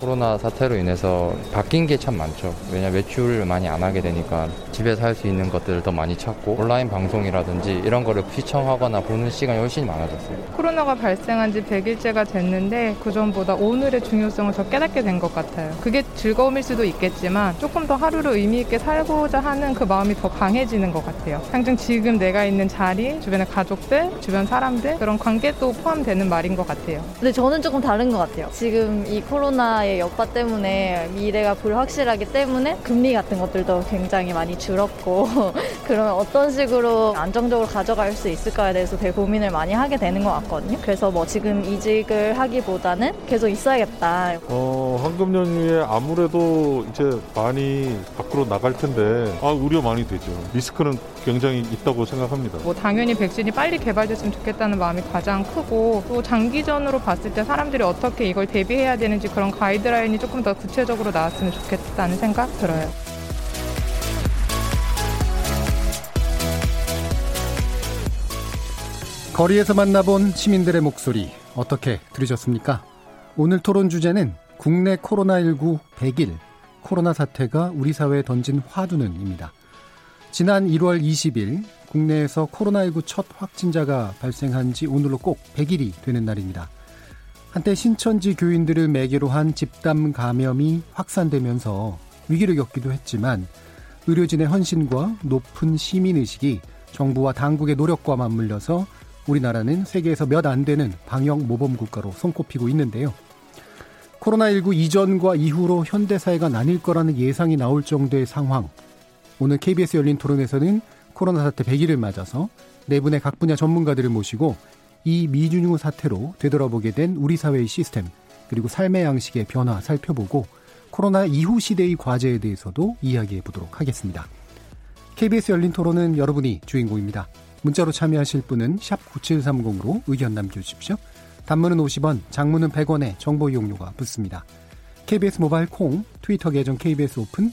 코로나 사태로 인해서 바뀐 게 참 많죠. 왜냐 매출을 많이 안 하게 되니까 집에서 할 수 있는 것들을 더 많이 찾고 온라인 방송이라든지 이런 거를 시청하거나 보는 시간이 훨씬 많아졌어요. 코로나가 발생한 지 100일째가 됐는데 그전보다 오늘의 중요성을 더 깨닫게 된 것 같아요. 그게 즐거움일 수도 있겠지만 조금 더 하루를 의미 있게 살고자 하는 그 마음이 더 강해지는 것 같아요. 당장 지금 내가 있는 자리, 주변의 가족들, 주변 사람들 그런 관계도 포함되는 말인 것 같아요. 근데 저는 조금 다른 것 같아요. 지금 이 코로나 의 여파 때문에 미래가 불확실하기 때문에 금리 같은 것들도 굉장히 많이 줄었고 그러면 어떤 식으로 안정적으로 가져갈 수 있을까에 대해서 되게 고민을 많이 하게 되는 것 같거든요. 그래서 뭐 지금 이직을 하기보다는 계속 있어야겠다. 어, 황금 연휴에 아무래도 이제 많이 밖으로 나갈 텐데 아, 우려 많이 되죠. 리스크는 굉장히 있다고 생각합니다. 뭐 당연히 백신이 빨리 개발됐으면 좋겠다는 마음이 가장 크고 또 장기전으로 봤을 때 사람들이 어떻게 이걸 대비해야 되는지 그런 가이드라인이 조금 더 구체적으로 나왔으면 좋겠다는 생각 들어요. 거리에서 만나본 시민들의 목소리 어떻게 들으셨습니까? 오늘 토론 주제는 국내 코로나19 100일 코로나 사태가 우리 사회에 던진 화두는입니다. 지난 1월 20일 국내에서 코로나19 첫 확진자가 발생한 지 오늘로 꼭 100일이 되는 날입니다. 한때 신천지 교인들을 매개로 한 집단 감염이 확산되면서 위기를 겪기도 했지만 의료진의 헌신과 높은 시민의식이 정부와 당국의 노력과 맞물려서 우리나라는 세계에서 몇 안 되는 방역 모범 국가로 손꼽히고 있는데요. 코로나19 이전과 이후로 현대사회가 나뉠 거라는 예상이 나올 정도의 상황. 오늘 KBS 열린 토론에서는 코로나 사태 100일을 맞아서 네 분의 각 분야 전문가들을 모시고 이 미준유 사태로 되돌아보게 된 우리 사회의 시스템, 그리고 삶의 양식의 변화 살펴보고 코로나 이후 시대의 과제에 대해서도 이야기해 보도록 하겠습니다. KBS 열린 토론은 여러분이 주인공입니다. 문자로 참여하실 분은 9730으로 의견 남겨주십시오. 단문은 50원, 장문은 100원에 정보 이용료가 붙습니다. KBS 모바일 콩, 트위터 계정 KBS 오픈,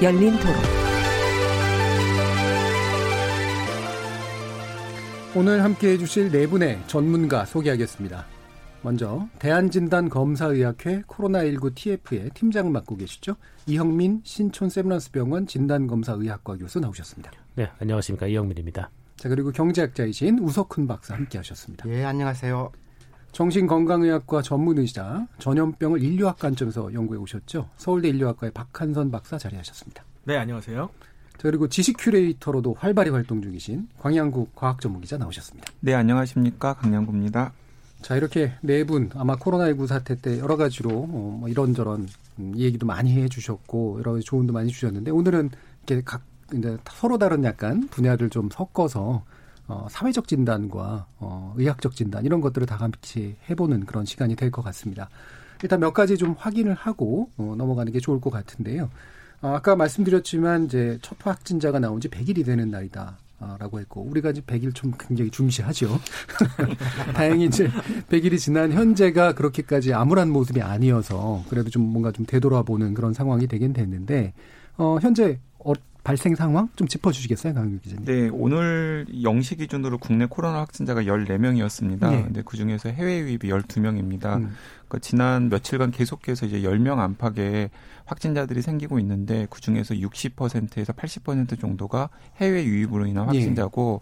열린 토론. 오늘 함께 해주실 네 분의 전문가 소개하겠습니다. 먼저 대한진단검사의학회 코로나19 TF의 팀장을 맡고 계시죠. 이형민 신촌 세브란스병원 진단검사의학과 교수 나오셨습니다. 네, 안녕하십니까. 이형민입니다. 자, 그리고 경제학자이신 우석훈 박사 함께 하셨습니다. 예, 안녕하세요. 정신건강의학과 전문의자 전염병을 인류학 관점에서 연구해 오셨죠. 서울대 인류학과의 박한선 박사 자리하셨습니다. 네, 안녕하세요. 자, 그리고 지식 큐레이터로도 활발히 활동 중이신 광양구 과학전문기자 나오셨습니다. 네, 안녕하십니까. 강양구입니다. 자, 이렇게 네 분 아마 코로나19 사태 때 여러 가지로 어, 뭐 이런저런 음, 얘기도 많이 해 주셨고 여러 가지 조언도 많이 주셨는데 오늘은 이렇게 각 이제 서로 다른 약간 분야를 좀 섞어서 어, 사회적 진단과 어, 의학적 진단 이런 것들을 다 같이 해보는 그런 시간이 될 것 같습니다. 일단 몇 가지 좀 확인을 하고 어, 넘어가는 게 좋을 것 같은데요. 어, 아까 말씀드렸지만 이제 첫 확진자가 나온 지 100일이 되는 날이다. 라고 했고 우리가 이제 100일 좀 굉장히 중시하죠. 다행히 이제 100일이 지난 현재가 그렇게까지 암울한 모습이 아니어서 그래도 좀 뭔가 좀 되돌아보는 그런 상황이 되긴 됐는데 어 현재 어, 발생 상황 좀 짚어주시겠어요, 강유 기자님? 네, 오늘 0시 기준으로 국내 코로나 확진자가 14명이었습니다. 네. 근데 그 중에서 해외 유입이 12명입니다. 음. 그러니까 지난 며칠간 계속해서 이제 10명 안팎의 확진자들이 생기고 있는데 그 중에서 60%에서 80% 정도가 해외 유입으로 인한 예. 확진자고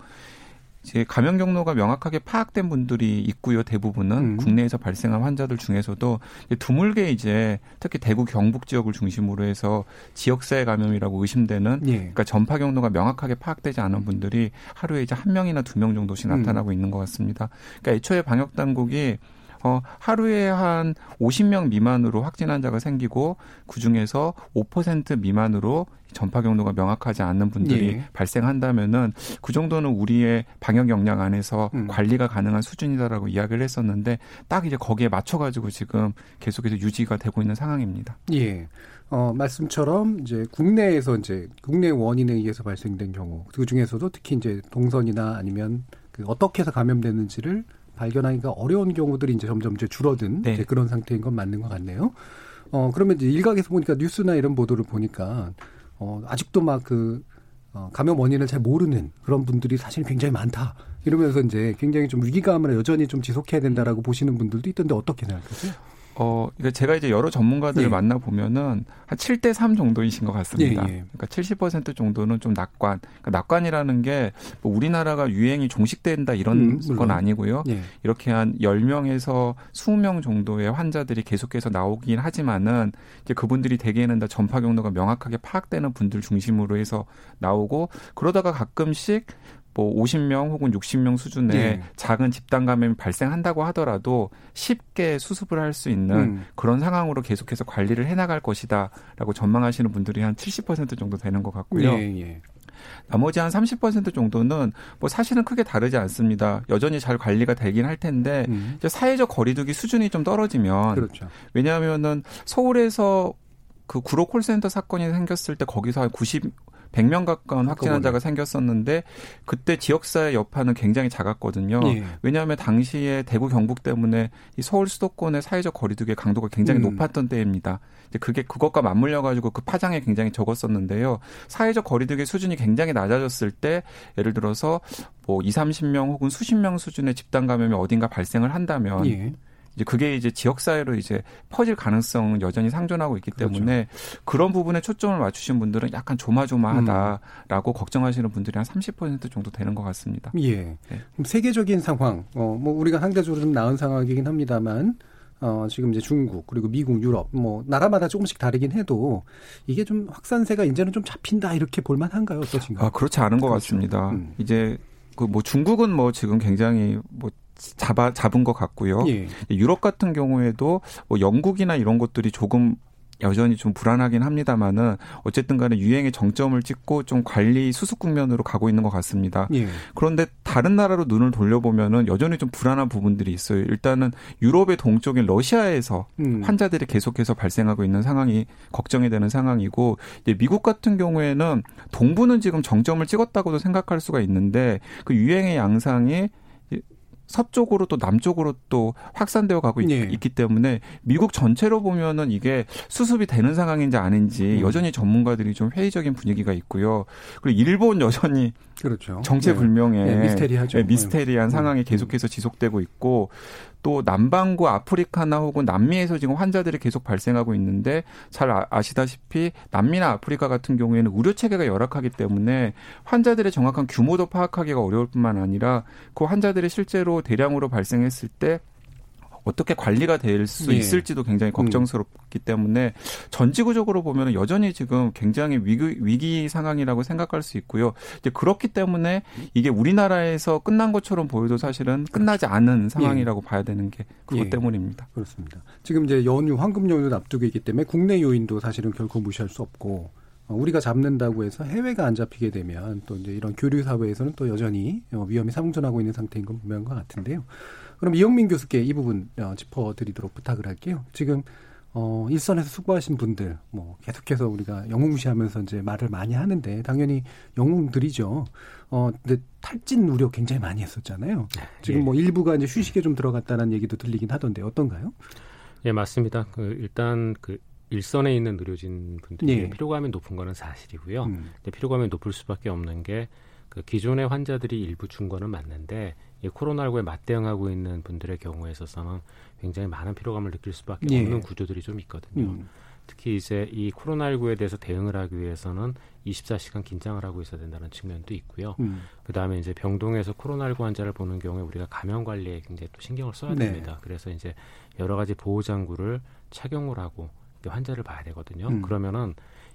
이제 감염 경로가 명확하게 파악된 분들이 있고요. 대부분은 음. 국내에서 발생한 환자들 중에서도 드물게 이제 특히 대구 경북 지역을 중심으로 해서 지역사회 감염이라고 의심되는 예. 그러니까 전파 경로가 명확하게 파악되지 않은 분들이 하루에 이제 한 명이나 두 명 정도씩 음. 나타나고 있는 것 같습니다. 그러니까 애초에 방역 당국이 어, 하루에 한 50명 미만으로 확진 환자가 생기고 그 중에서 5% 미만으로 전파 경로가 명확하지 않는 분들이 예. 발생한다면은 그 정도는 우리의 방역 역량 안에서 음. 관리가 가능한 수준이다라고 이야기를 했었는데 딱 이제 거기에 맞춰 가지고 지금 계속해서 유지가 되고 있는 상황입니다. 예. 어, 말씀처럼 이제 국내에서 이제 국내 원인에 의해서 발생된 경우 그 중에서도 특히 이제 동선이나 아니면 그 어떻게 해서 감염됐는지를 발견하기가 어려운 경우들이 이제 점점 이제 줄어든 네. 이제 그런 상태인 건 맞는 것 같네요. 어, 그러면 이제 일각에서 보니까 뉴스나 이런 보도를 보니까 어, 아직도 막그 어, 감염 원인을 잘 모르는 그런 분들이 사실 굉장히 많다. 이러면서 이제 굉장히 좀 위기감을 여전히 좀 지속해야 된다라고 보시는 분들도 있던데 어떻게 생각하세요? 어, 그러니까 제가 이제 여러 전문가들을 예. 만나 보면은 한 7대 3 정도이신 것 같습니다. 예, 예. 그러니까 70% 정도는 좀 낙관. 그러니까 낙관이라는 게 뭐 우리나라가 유행이 종식된다 이런 음. 건 아니고요. 예. 이렇게 한 10명에서 20명 정도의 환자들이 계속해서 나오긴 하지만은 이제 그분들이 대개는 다 전파 경로가 명확하게 파악되는 분들 중심으로 해서 나오고 그러다가 가끔씩 뭐 50명 혹은 60명 수준의 예. 작은 집단 감염이 발생한다고 하더라도 쉽게 수습을 할 수 있는 음. 그런 상황으로 계속해서 관리를 해나갈 것이다라고 전망하시는 분들이 한 70% 정도 되는 것 같고요. 예, 예. 나머지 한 30% 정도는 뭐 사실은 크게 다르지 않습니다. 여전히 잘 관리가 되긴 할 텐데 음. 이제 사회적 거리두기 수준이 좀 떨어지면 그렇죠. 왜냐하면은 서울에서 그 구로 콜센터 사건이 생겼을 때 거기서 한 90, 100명 가까운 확진 환자가 생겼었는데 그때 지역사회 여파는 굉장히 작았거든요. 예. 왜냐하면 당시에 대구 경북 때문에 이 서울 수도권의 사회적 거리두기의 강도가 굉장히 음. 높았던 때입니다. 이제 그게 그것과 맞물려 가지고 그 파장이 굉장히 적었었는데요. 사회적 거리두기 수준이 굉장히 낮아졌을 때 예를 들어서 뭐 2, 30명 혹은 수십 명 수준의 집단 감염이 어딘가 발생을 한다면 예. 이제 그게 이제 지역 사회로 이제 퍼질 가능성은 여전히 상존하고 있기 그렇죠. 때문에 그런 부분에 초점을 맞추신 분들은 약간 조마조마하다라고 걱정하시는 분들이 한 30% 정도 되는 것 같습니다. 예. 네. 그럼 세계적인 상황, 어, 뭐 우리가 상대적으로 좀 나은 상황이긴 합니다만, 어, 지금 이제 중국 그리고 미국, 유럽, 뭐 나라마다 조금씩 다르긴 해도 이게 좀 확산세가 이제는 좀 잡힌다 이렇게 볼만한가요, 어떠신가요? 아 그렇지 않은 것 그렇죠. 같습니다. 음. 이제 그 뭐 중국은 뭐 지금 굉장히 뭐 잡아 잡은 것 같고요. 예. 유럽 같은 경우에도 뭐 영국이나 이런 것들이 조금 여전히 좀 불안하긴 합니다만은 어쨌든 간에 유행의 정점을 찍고 좀 관리 수습 국면으로 가고 있는 것 같습니다. 예. 그런데 다른 나라로 눈을 돌려보면은 여전히 좀 불안한 부분들이 있어요. 일단은 유럽의 동쪽인 러시아에서 음. 환자들이 계속해서 발생하고 있는 상황이 걱정이 되는 상황이고 미국 같은 경우에는 동부는 지금 정점을 찍었다고도 생각할 수가 있는데 그 유행의 양상이 서쪽으로 또 남쪽으로 또 확산되어 가고 있, 예. 기 때문에 미국 전체로 보면은 이게 수습이 되는 상황인지 아닌지 음. 여전히 전문가들이 좀 회의적인 분위기가 있고요. 그리고 일본 여전히 그렇죠. 정체불명의 네. 네, 미스테리하죠. 네, 미스테리한 음. 상황이 계속해서 지속되고 있고 또 남반구 아프리카나 혹은 남미에서 지금 환자들이 계속 발생하고 있는데 잘 아- 아시다시피 남미나 아프리카 같은 경우에는 의료 체계가 열악하기 때문에 환자들의 정확한 규모도 파악하기가 어려울 뿐만 아니라 그 환자들이 실제로 대량으로 발생했을 때 어떻게 관리가 될수 예. 있을지도 굉장히 걱정스럽기 때문에 전지구적으로 보면 여전히 지금 굉장히 위기, 위기 상황이라고 생각할 수 있고요. 이제 그렇기 때문에 이게 우리나라에서 끝난 것처럼 보여도 사실은 끝나지 않은 상황이라고 봐야 되는 게 그것 예. 때문입니다. 그렇습니다. 지금 이제 연휴 황금 연휴 앞두고 있기 때문에 국내 요인도 사실은 결코 무시할 수 없고 어, 우리가 잡는다고 해서 해외가 안 잡히게 되면 또 이제 이런 교류 사회에서는 또 여전히 어, 위험이 상존하고 있는 상태인 건 분명한 것 같은데요. 그럼 이영민 교수께 이 부분 어, 짚어드리도록 부탁을 할게요. 지금 어, 일선에서 수고하신 분들, 뭐, 계속해서 우리가 영웅 무시하면서 이제 말을 많이 하는데, 당연히 영웅들이죠. 어, 근데 탈진 우려 굉장히 많이 했었잖아요. 지금 예. 뭐 일부가 이제 휴식에 좀 들어갔다는 얘기도 들리긴 하던데, 어떤가요? 예, 맞습니다. 그 일단 그 일선에 있는 의료진 분들이 예. 피로감이 높은 거는 사실이고요. 음. 근데 피로감이 높을 수밖에 없는 게 그 기존의 환자들이 일부 준 거는 맞는데 이 코로나19에 맞대응하고 있는 분들의 경우에 있어서는 굉장히 많은 피로감을 느낄 수밖에 예. 없는 구조들이 좀 있거든요. 음. 특히 이제 이 코로나19에 대해서 대응을 하기 위해서는 24시간 긴장을 하고 있어야 된다는 측면도 있고요. 음. 그 다음에 이제 병동에서 코로나19 환자를 보는 경우에 우리가 감염 관리에 굉장히 또 신경을 써야 네. 됩니다. 그래서 이제 여러 가지 보호 장구를 착용을 하고 환자를 봐야 되거든요. 음. 그러면은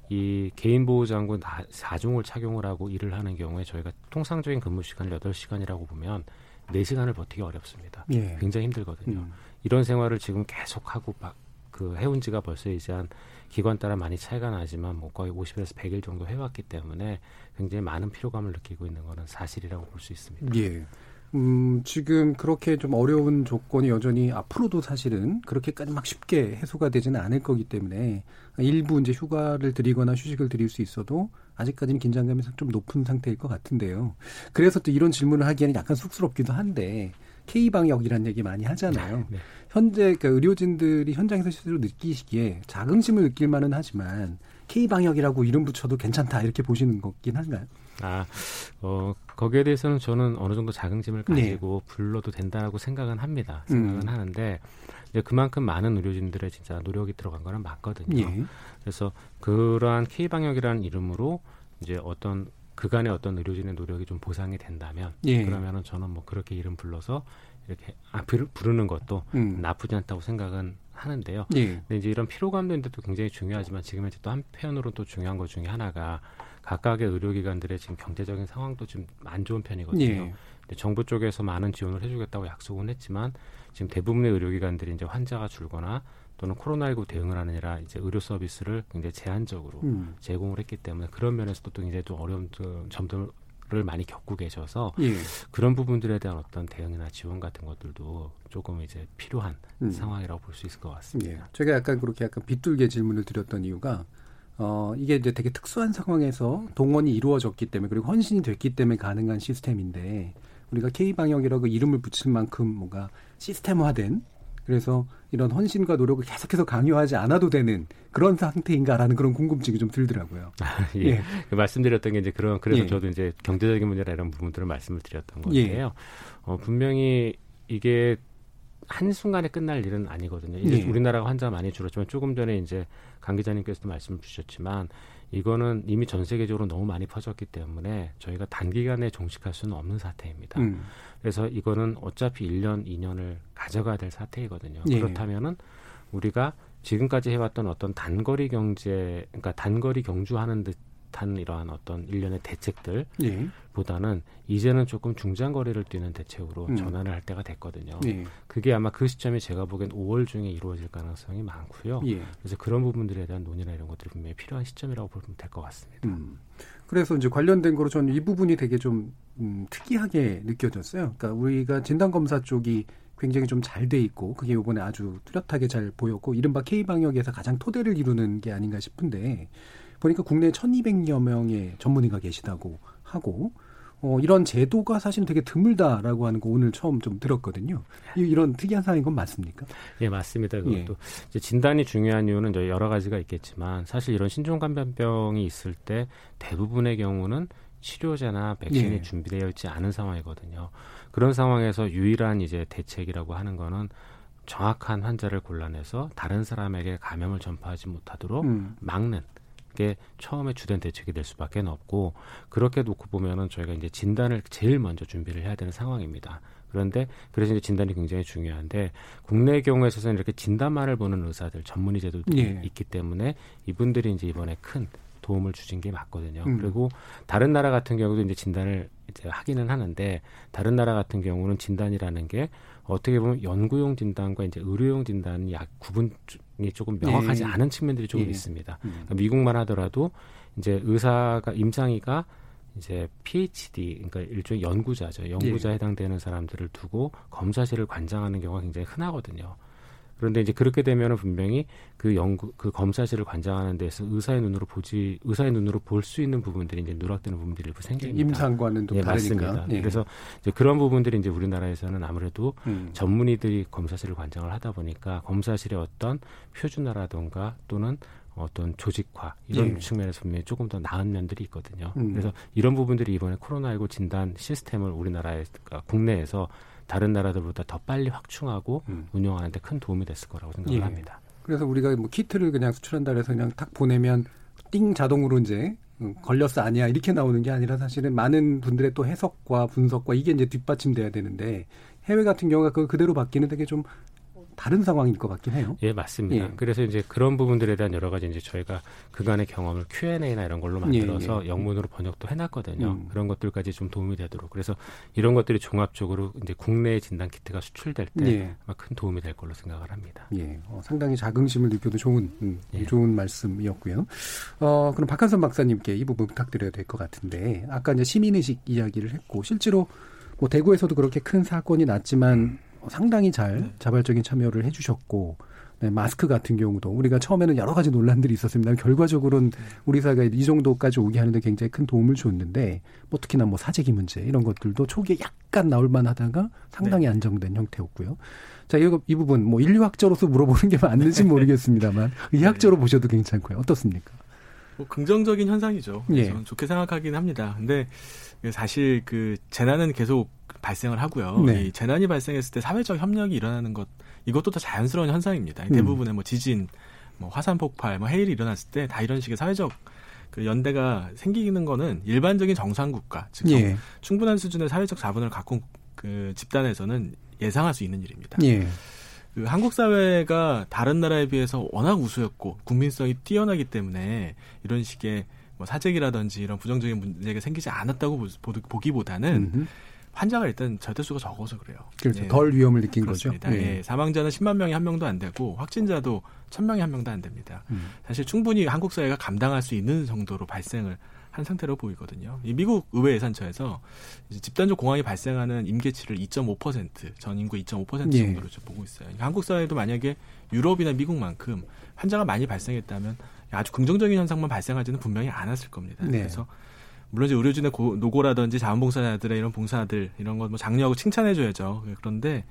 이 개인 보호 장구 다 4종을 착용을 하고 일을 하는 경우에 저희가 통상적인 근무 시간을 8시간이라고 보면 네 시간을 버티기 어렵습니다. 예. 굉장히 힘들거든요. 음. 이런 생활을 지금 계속 하고 막그 해온 지가 벌써 이제 한 기관 따라 많이 차이가 나지만 뭐 거의 50에서 100일 정도 해왔기 때문에 굉장히 많은 피로감을 느끼고 있는 거는 사실이라고 볼 수 있습니다. 예. 음, 지금 그렇게 좀 어려운 조건이 여전히 앞으로도 사실은 그렇게까지 막 쉽게 해소가 되지는 않을 거기 때문에 일부 이제 휴가를 드리거나 휴식을 드릴 수 있어도 아직까지는 긴장감이 좀 높은 상태일 것 같은데요. 그래서 또 이런 질문을 하기에는 약간 쑥스럽기도 한데 K 방역이라는 얘기 많이 하잖아요. 네. 현재 그러니까 의료진들이 현장에서 실제로 느끼시기에 자긍심을 느낄 만은 하지만 K 방역이라고 이름 붙여도 괜찮다 이렇게 보시는 거긴 한가요? 아, 어, 거기에 대해서는 저는 어느 정도 자긍심을 네. 가지고 불러도 된다고 생각은 합니다. 생각은 음. 하는데 이제 그만큼 많은 의료진들의 진짜 노력이 들어간 거는 맞거든요. 예. 그래서 그러한 K 방역이라는 이름으로 이제 어떤 그간의 어떤 의료진의 노력이 좀 보상이 된다면 예. 그러면은 저는 뭐 그렇게 이름 불러서 이렇게 아 부르- 부르는 것도 음. 나쁘지 않다고 생각은 하는데요. 예. 근데 이제 이런 피로감도 있는데 또 굉장히 중요하지만 지금 현재 또 한편으로 또 중요한 것 중에 하나가 각각의 의료기관들의 지금 경제적인 상황도 좀 안 좋은 편이거든요. 예. 근데 정부 쪽에서 많은 지원을 해주겠다고 약속은 했지만 지금 대부분의 의료기관들이 이제 환자가 줄거나 또는 코로나19 대응을 하느라 이제 의료 서비스를 굉장히 제한적으로 음. 제공을 했기 때문에 그런 면에서도 또 굉장히 또 어려운 좀 점들 을 많이 겪고 계셔서 예. 그런 부분들에 대한 어떤 대응이나 지원 같은 것들도 조금 이제 필요한 음. 상황이라고 볼 수 있을 것 같습니다. 예. 제가 약간 그렇게 약간 빗둘게 질문을 드렸던 이유가 어, 이게 이제 되게 특수한 상황에서 동원이 이루어졌기 때문에 그리고 헌신이 됐기 때문에 가능한 시스템인데 우리가 K 방역이라고 이름을 붙일 만큼 뭔가 시스템화된 그래서 이런 헌신과 노력을 계속해서 강요하지 않아도 되는 그런 상태인가라는 그런 궁금증이 좀 들더라고요. 예. 예. 그 말씀드렸던 게 이제 그런 그래서 예. 저도 이제 경제적인 문제나 이런 부분들을 말씀을 드렸던 예. 건데요. 어, 분명히 이게 한 순간에 끝날 일은 아니거든요. 이제 예. 우리나라가 환자가 많이 줄었지만 조금 전에 이제 강 기자님께서도 말씀을 주셨지만 이거는 이미 전 세계적으로 너무 많이 퍼졌기 때문에 저희가 단기간에 종식할 수는 없는 사태입니다. 음. 그래서 이거는 어차피 1년, 2년을 가져가야 될 사태이거든요. 예. 그렇다면은 우리가 지금까지 해왔던 어떤 단거리 경제, 그러니까 단거리 경주하는 듯 한 이러한 어떤 일련의 대책들 예. 보다는 이제는 조금 중장거리를 뛰는 대책으로 음. 전환을 할 때가 됐거든요. 예. 그게 아마 그 시점이 제가 보기엔 5월 중에 이루어질 가능성이 많고요. 예. 그래서 그런 부분들에 대한 논의나 이런 것들이 분명히 필요한 시점이라고 보면 될 것 같습니다. 음. 그래서 이제 관련된 거로 저는 이 부분이 되게 좀 음, 특이하게 느껴졌어요. 그러니까 우리가 진단 검사 쪽이 굉장히 좀 잘 돼 있고 그게 이번에 아주 뚜렷하게 잘 보였고 이른바 K 방역에서 가장 토대를 이루는 게 아닌가 싶은데 보니까 국내에 1,200여 명의 전문의가 계시다고 하고 어, 이런 제도가 사실 되게 드물다라고 하는 거 오늘 처음 좀 들었거든요. 이, 이런 특이한 상황인 건 맞습니까? 예, 맞습니다. 예. 그것도 이제 진단이 중요한 이유는 여러 가지가 있겠지만 사실 이런 신종감염병이 있을 때 대부분의 경우는 치료제나 백신이 예. 준비되어 있지 않은 상황이거든요. 그런 상황에서 유일한 이제 대책이라고 하는 거는 정확한 환자를 골라내서 다른 사람에게 감염을 전파하지 못하도록 음. 막는 게 처음에 주된 대책이 될 수밖에 없고 그렇게 놓고 보면은 저희가 이제 진단을 제일 먼저 준비를 해야 되는 상황입니다. 그런데 그래서 이제 진단이 굉장히 중요한데 국내 경우에 있어서는 이렇게 진단만을 보는 의사들 전문의 제도들이 예. 있기 때문에 이분들이 이제 이번에 큰 도움을 주신 게 맞거든요. 음. 그리고 다른 나라 같은 경우도 이제 진단을 이제 하기는 하는데 다른 나라 같은 경우는 진단이라는 게 어떻게 보면 연구용 진단과 이제 의료용 진단이 약 구분이 조금 명확하지 예. 않은 측면들이 조금 예. 있습니다. 음. 그러니까 미국만 하더라도 이제 의사가 임상의가 이제 PhD 그러니까 일종의 연구자죠. 연구자에 예. 해당되는 사람들을 두고 검사실을 관장하는 경우가 굉장히 흔하거든요. 그런데 이제 그렇게 되면은 분명히 그 연구 그 검사실을 관장하는 데서 의사의 눈으로 보지 의사의 눈으로 볼 수 있는 부분들이 이제 누락되는 부분들이 일부 생깁니다. 임상과는 좀 예, 다르니까. 맞습니다. 예. 그래서 이제 그런 부분들이 이제 우리나라에서는 아무래도 음. 전문의들이 검사실을 관장을 하다 보니까 검사실의 어떤 표준화라든가 또는 어떤 조직화 이런 예. 측면에서 분명히 조금 더 나은 면들이 있거든요. 음. 그래서 이런 부분들이 이번에 코로나19 진단 시스템을 우리나라에 그러니까 국내에서 다른 나라들보다 더 빨리 확충하고 음. 운영하는데 큰 도움이 됐을 거라고 생각을 예. 합니다. 그래서 우리가 뭐 키트를 그냥 수출한다 해서 그냥 탁 보내면 띵 자동으로 이제 음, 걸렸어 아니야 이렇게 나오는 게 아니라 사실은 많은 분들의 또 해석과 분석과 이게 이제 뒷받침돼야 되는데 해외 같은 경우가 그 그대로 받기는 되게 좀 다른 상황일 것 같긴 해요. 예, 맞습니다. 예. 그래서 이제 그런 부분들에 대한 여러 가지 이제 저희가 그간의 경험을 Q&A나 이런 걸로 만들어서 예, 예. 영문으로 번역도 해놨거든요. 음. 그런 것들까지 좀 도움이 되도록. 그래서 이런 것들이 종합적으로 이제 국내 진단 키트가 수출될 때 예. 아마 큰 도움이 될 걸로 생각을 합니다. 예, 어, 상당히 자긍심을 느껴도 좋은 음, 예. 좋은 말씀이었고요. 어, 그럼 박한선 박사님께 이 부분 부탁드려야 될 것 같은데 아까 이제 시민의식 이야기를 했고 실제로 뭐 대구에서도 그렇게 큰 사건이 났지만 상당히 잘 네. 자발적인 참여를 해주셨고 네, 마스크 같은 경우도 우리가 처음에는 여러 가지 논란들이 있었습니다. 결과적으로는 네. 우리 사회가 이 정도까지 오게 하는데 굉장히 큰 도움을 줬는데 뭐 특히나 뭐 사재기 문제 이런 것들도 초기에 약간 나올 만 하다가 상당히 네. 안정된 형태였고요. 자, 이, 이 부분 뭐 인류학자로서 물어보는 게 맞는지 모르겠습니다만 의학적으로 네. 보셔도 괜찮고요. 어떻습니까? 뭐 긍정적인 현상이죠. 예. 저는 좋게 생각하긴 합니다. 근데 사실 그 재난은 계속 발생을 하고요. 네. 이 재난이 발생했을 때 사회적 협력이 일어나는 것 이것도 다 자연스러운 현상입니다. 음. 대부분의 뭐 지진, 뭐 화산 폭발, 뭐 해일이 일어났을 때 다 이런 식의 사회적 그 연대가 생기는 거는 일반적인 정상 국가, 즉 예. 충분한 수준의 사회적 자본을 갖고 그 집단에서는 예상할 수 있는 일입니다. 예. 그 한국 사회가 다른 나라에 비해서 워낙 우수였고 국민성이 뛰어나기 때문에 이런 식의 뭐 사재기라든지 이런 부정적인 문제가 생기지 않았다고 보 기보다는 음흠. 환자가 일단 절대수가 적어서 그래요. 그렇죠. 예. 덜 위험을 느낀 그렇습니다. 거죠. 예. 예. 사망자는 10만 명이 한 명도 안 되고 확진자도 1000명이 한 명도 안 됩니다. 음. 사실 충분히 한국 사회가 감당할 수 있는 정도로 발생을 한 상태로 보이거든요. 이 미국 의회 예산처에서 집단적 공황이 발생하는 임계치를 2.5%, 전 인구 2.5% 예. 정도로 좀 보고 있어요. 그러니까 한국 사회도 만약에 유럽이나 미국만큼 환자가 많이 발생했다면 아주 긍정적인 현상만 발생하지는 분명히 않았을 겁니다. 네. 그래서 물론 이제 의료진의 고, 노고라든지 자원봉사자들의 이런 봉사들 이런 거뭐 장려하고 칭찬해줘야죠. 그런데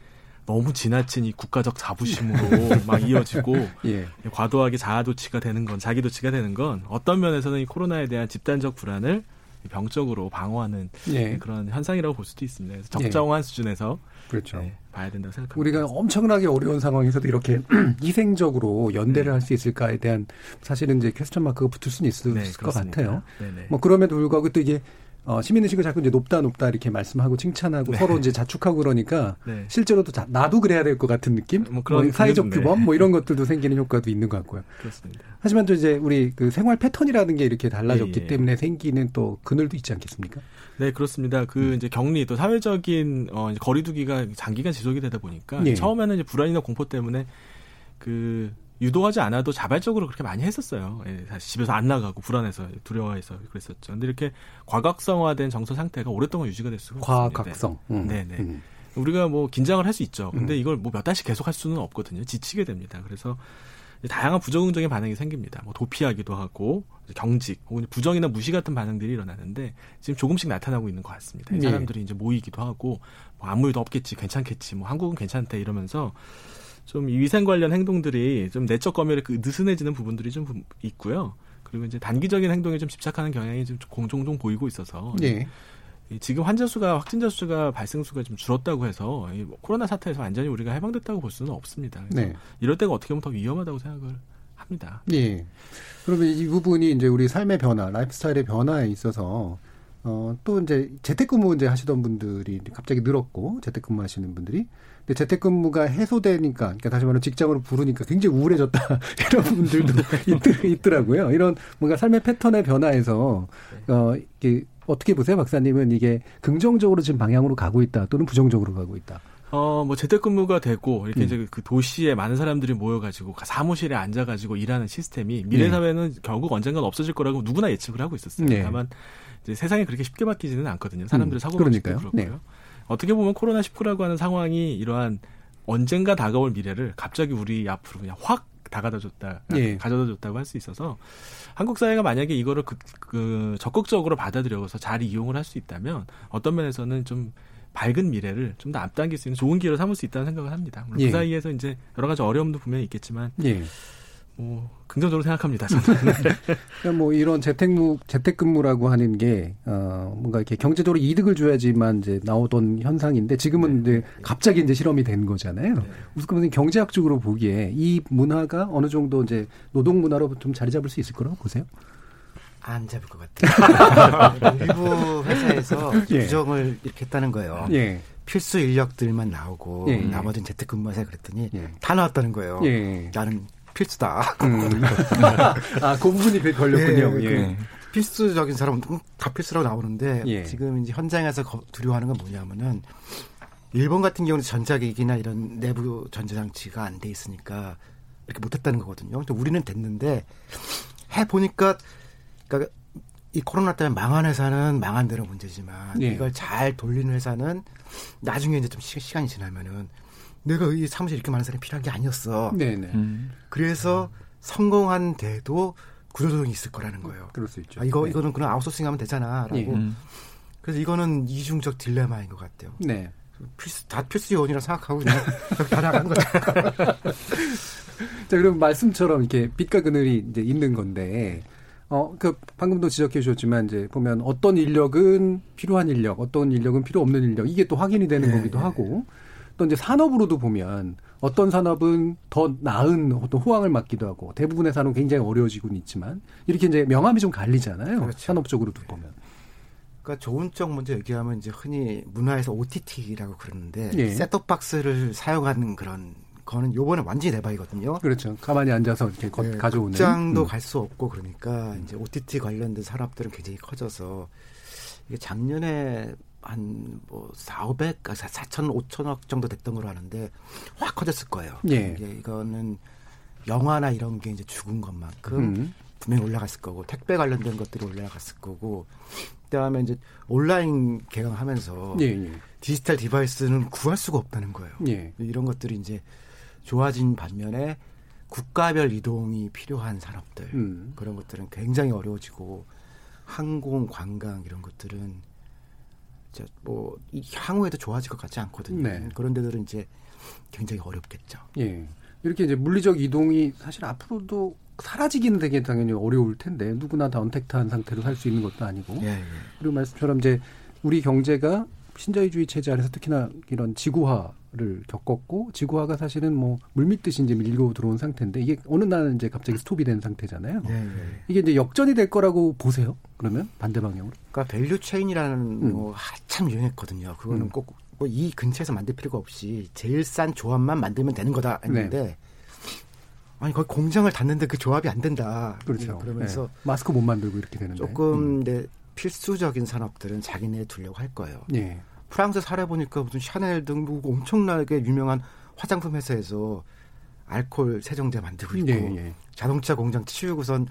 너무 지나친 이 국가적 자부심으로 막 이어지고 예. 과도하게 자아도취가 되는 건 자기도취가 되는 건 어떤 면에서는 이 코로나에 대한 집단적 불안을 병적으로 방어하는 예. 그런 현상이라고 볼 수도 있습니다. 그래서 적정한 예. 수준에서 그렇죠. 네, 봐야 된다고 생각합니다. 우리가 엄청나게 어려운 상황에서도 이렇게 희생적으로 연대를 네. 할수 있을까에 대한 사실은 이제 퀘스천 마크가 붙을 수는 있을 네, 것 같아요. 네네. 뭐 그럼에도 불구하고 또 이게 어, 시민의식을 자꾸 이제 높다 높다 이렇게 말씀하고 칭찬하고 네. 서로 이제 자축하고 그러니까 네. 실제로도 자, 나도 그래야 될 것 같은 느낌? 뭐 그런 뭐 사회적 네. 규범 뭐 이런 것들도 생기는 효과도 있는 것 같고요. 그렇습니다. 하지만 또 이제 우리 그 생활 패턴이라는 게 이렇게 달라졌기 예, 예. 때문에 생기는 또 그늘도 있지 않겠습니까? 네, 그렇습니다. 그 음. 이제 격리 또 사회적인 어, 거리두기가 장기간 지속이 되다 보니까 예. 처음에는 이제 불안이나 공포 때문에 그 유도하지 않아도 자발적으로 그렇게 많이 했었어요. 예, 집에서 안 나가고 불안해서 두려워해서 그랬었죠. 근데 이렇게 과각성화된 정서 상태가 오랫동안 유지가 될 수가 과각성. 음. 네네. 음. 우리가 뭐 긴장을 할 수 있죠. 근데 음. 이걸 뭐 몇 달씩 계속 할 수는 없거든요. 지치게 됩니다. 그래서 다양한 부정적인 반응이 생깁니다. 뭐 도피하기도 하고 경직 혹은 부정이나 무시 같은 반응들이 일어나는데 지금 조금씩 나타나고 있는 것 같습니다. 네. 사람들이 이제 모이기도 하고 뭐 아무 일도 없겠지, 괜찮겠지, 뭐 한국은 괜찮대 이러면서 좀 위생 관련 행동들이 좀 내적 검열에 그 느슨해지는 부분들이 좀 있고요. 그리고 이제 단기적인 행동에 좀 집착하는 경향이 좀 공종종 보이고 있어서 네. 지금 환자 수가 확진자 수가 발생 수가 좀 줄었다고 해서 이 코로나 사태에서 완전히 우리가 해방됐다고 볼 수는 없습니다. 네. 이럴 때가 어떻게 보면 더 위험하다고 생각을 합니다. 예. 그러면 이 부분이 이제 우리 삶의 변화, 라이프스타일의 변화에 있어서 어, 또 이제 재택근무 이제 하시던 분들이 갑자기 늘었고 재택근무 하시는 분들이 근데 재택근무가 해소되니까, 그러니까 다시 말하면 직장으로 부르니까 굉장히 우울해졌다 이런 분들도 있, 더라고요 이런 뭔가 삶의 패턴의 변화에서 어 이게 어떻게 보세요, 박사님은 이게 긍정적으로 지금 방향으로 가고 있다 또는 부정적으로 가고 있다. 어, 뭐 재택근무가 되고 이렇게 음. 이제 그 도시에 많은 사람들이 모여가지고 사무실에 앉아가지고 일하는 시스템이 미래 네. 사회는 네. 결국 언젠간 없어질 거라고 누구나 예측을 하고 있었어요. 네. 다만 이제 세상이 그렇게 쉽게 바뀌지는 않거든요. 사람들의 음. 사고 방식도 그렇고요. 네. 어떻게 보면 코로나 19라고 하는 상황이 이러한 언젠가 다가올 미래를 갑자기 우리 앞으로 그냥 확 다가다 줬다, 예. 가져다 줬다고 할 수 있어서 한국 사회가 만약에 이거를 그, 그 적극적으로 받아들여서 잘 이용을 할 수 있다면 어떤 면에서는 좀 밝은 미래를 좀 더 앞당길 수 있는 좋은 기회로 삼을 수 있다는 생각을 합니다. 물론 그 예. 그 사이에서 이제 여러 가지 어려움도 분명히 있겠지만 예. 뭐 긍정적으로 생각합니다. 저는. 그러니까 뭐 이런 재택무 재택근무라고 하는 게 어, 뭔가 이렇게 경제적으로 이득을 줘야지만 이제 나오던 현상인데 지금은 네. 이제 갑자기 이제 실험이 된 거잖아요. 네. 우선 경제학적으로 보기에 이 문화가 어느 정도 이제 노동 문화로 좀 자리 잡을 수 있을 거라고 보세요? 안 잡을 것 같아요. 일부 회사에서 예. 규정을 이렇게 했다는 거예요. 예. 필수 인력들만 나오고 예. 나머지는 재택근무하세요 그랬더니 예. 다 나왔다는 거예요. 예. 나는 필수다. 음. 아, 그 부분이 그 걸렸군요. 예, 예. 그 필수적인 사람은 다 필수라고 나오는데 예. 지금 이제 현장에서 거- 두려워하는 건 뭐냐면은 일본 같은 경우는 전자기기나 이런 내부 전자장치가 안 돼 있으니까 이렇게 못했다는 거거든요. 근데 우리는 됐는데 해 보니까 그러니까 이 코로나 때문에 망한 회사는 망한 대로 문제지만 예. 이걸 잘 돌리는 회사는 나중에 이제 좀 시- 시간이 지나면은 내가 이 사무실 이렇게 많은 사람이 필요한 게 아니었어. 네네. 음. 그래서 성공한 데도 구조조정이 있을 거라는 거예요. 그럴 수 있죠. 아, 이거 네. 이거는 그냥 아웃소싱 하면 되잖아라고. 예. 음. 그래서 이거는 이중적 딜레마인 것 같아요. 네. 필수 다 필수 요원이라 생각하고 그냥 다 나간 거죠. 자, 그럼 말씀처럼 이렇게 빛과 그늘이 이제 있는 건데, 어, 그, 방금도 지적해 주셨지만, 이제 보면 어떤 인력은 필요한 인력, 어떤 인력은 필요 없는 인력, 이게 또 확인이 되는 네, 거기도 네. 하고, 또 이제 산업으로도 보면 어떤 산업은 더 나은 어떤 호황을 맞기도 하고, 대부분의 산업은 굉장히 어려워지고는 있지만, 이렇게 이제 명암이 좀 갈리잖아요. 그렇죠. 산업적으로도 보면. 그러니까 좋은 쪽 먼저 얘기하면 이제 흔히 문화에서 OTT라고 그러는데 예. 셋톱박스를 사용하는 그런 거는 요번에 완전히 대박이거든요. 그렇죠. 가만히 앉아서 이렇게 거- 네, 가져오는. 극장도 음. 갈수 없고 그러니까 이제 OTT 관련된 산업들은 굉장히 커져서 이게 작년에 한뭐 4, 500, 4천, 5천억 정도 됐던 걸로 아는데 확 커졌을 거예요. 예. 이게 이거는 영화나 이런 게 이제 죽은 것만큼 음. 분명히 올라갔을 거고 택배 관련된 것들이 올라갔을 거고 그다음에 이제 온라인 개강하면서 예, 예. 디지털 디바이스는 구할 수가 없다는 거예요. 예. 이런 것들이 이제 좋아진 반면에 국가별 이동이 필요한 산업들 음. 그런 것들은 굉장히 어려워지고 항공, 관광 이런 것들은 이제 뭐이 향후에도 좋아질 것 같지 않거든요. 네. 그런 데들은 이제 굉장히 어렵겠죠. 예. 이렇게 이제 물리적 이동이 사실 앞으로도 사라지기는 되게 당연히 어려울 텐데 누구나 다 언택트한 상태로 살 수 있는 것도 아니고 예, 예. 그리고 말씀처럼 이제 우리 경제가 신자유주의 체제 아래서 특히나 이런 지구화를 겪었고 지구화가 사실은 뭐 물밀듯이 이제 밀고 들어온 상태인데 이게 어느 날은 이제 갑자기 스톱이 된 상태잖아요. 예, 예. 이게 이제 역전이 될 거라고 보세요. 그러면 반대 방향으로. 그러니까 value chain이라는 음. 뭐 한참 유행했거든요. 그거는 음. 꼭뭐이 근처에서 만들 필요가 없이 제일 싼 조합만 만들면 되는 거다 했는데 네. 아니 거기 공장을 닫는데 그 조합이 안 된다. 그렇죠. 그러면서 예. 마스크 못 만들고 이렇게 되는데. 조금 음. 내 필수적인 산업들은 자기네 두려고 할 거예요. 예. 프랑스 살아 보니까 무슨 샤넬 등뭐 엄청나게 유명한 화장품 회사에서 알코올 세정제 만들고 있고 예, 예. 자동차 공장 치우고선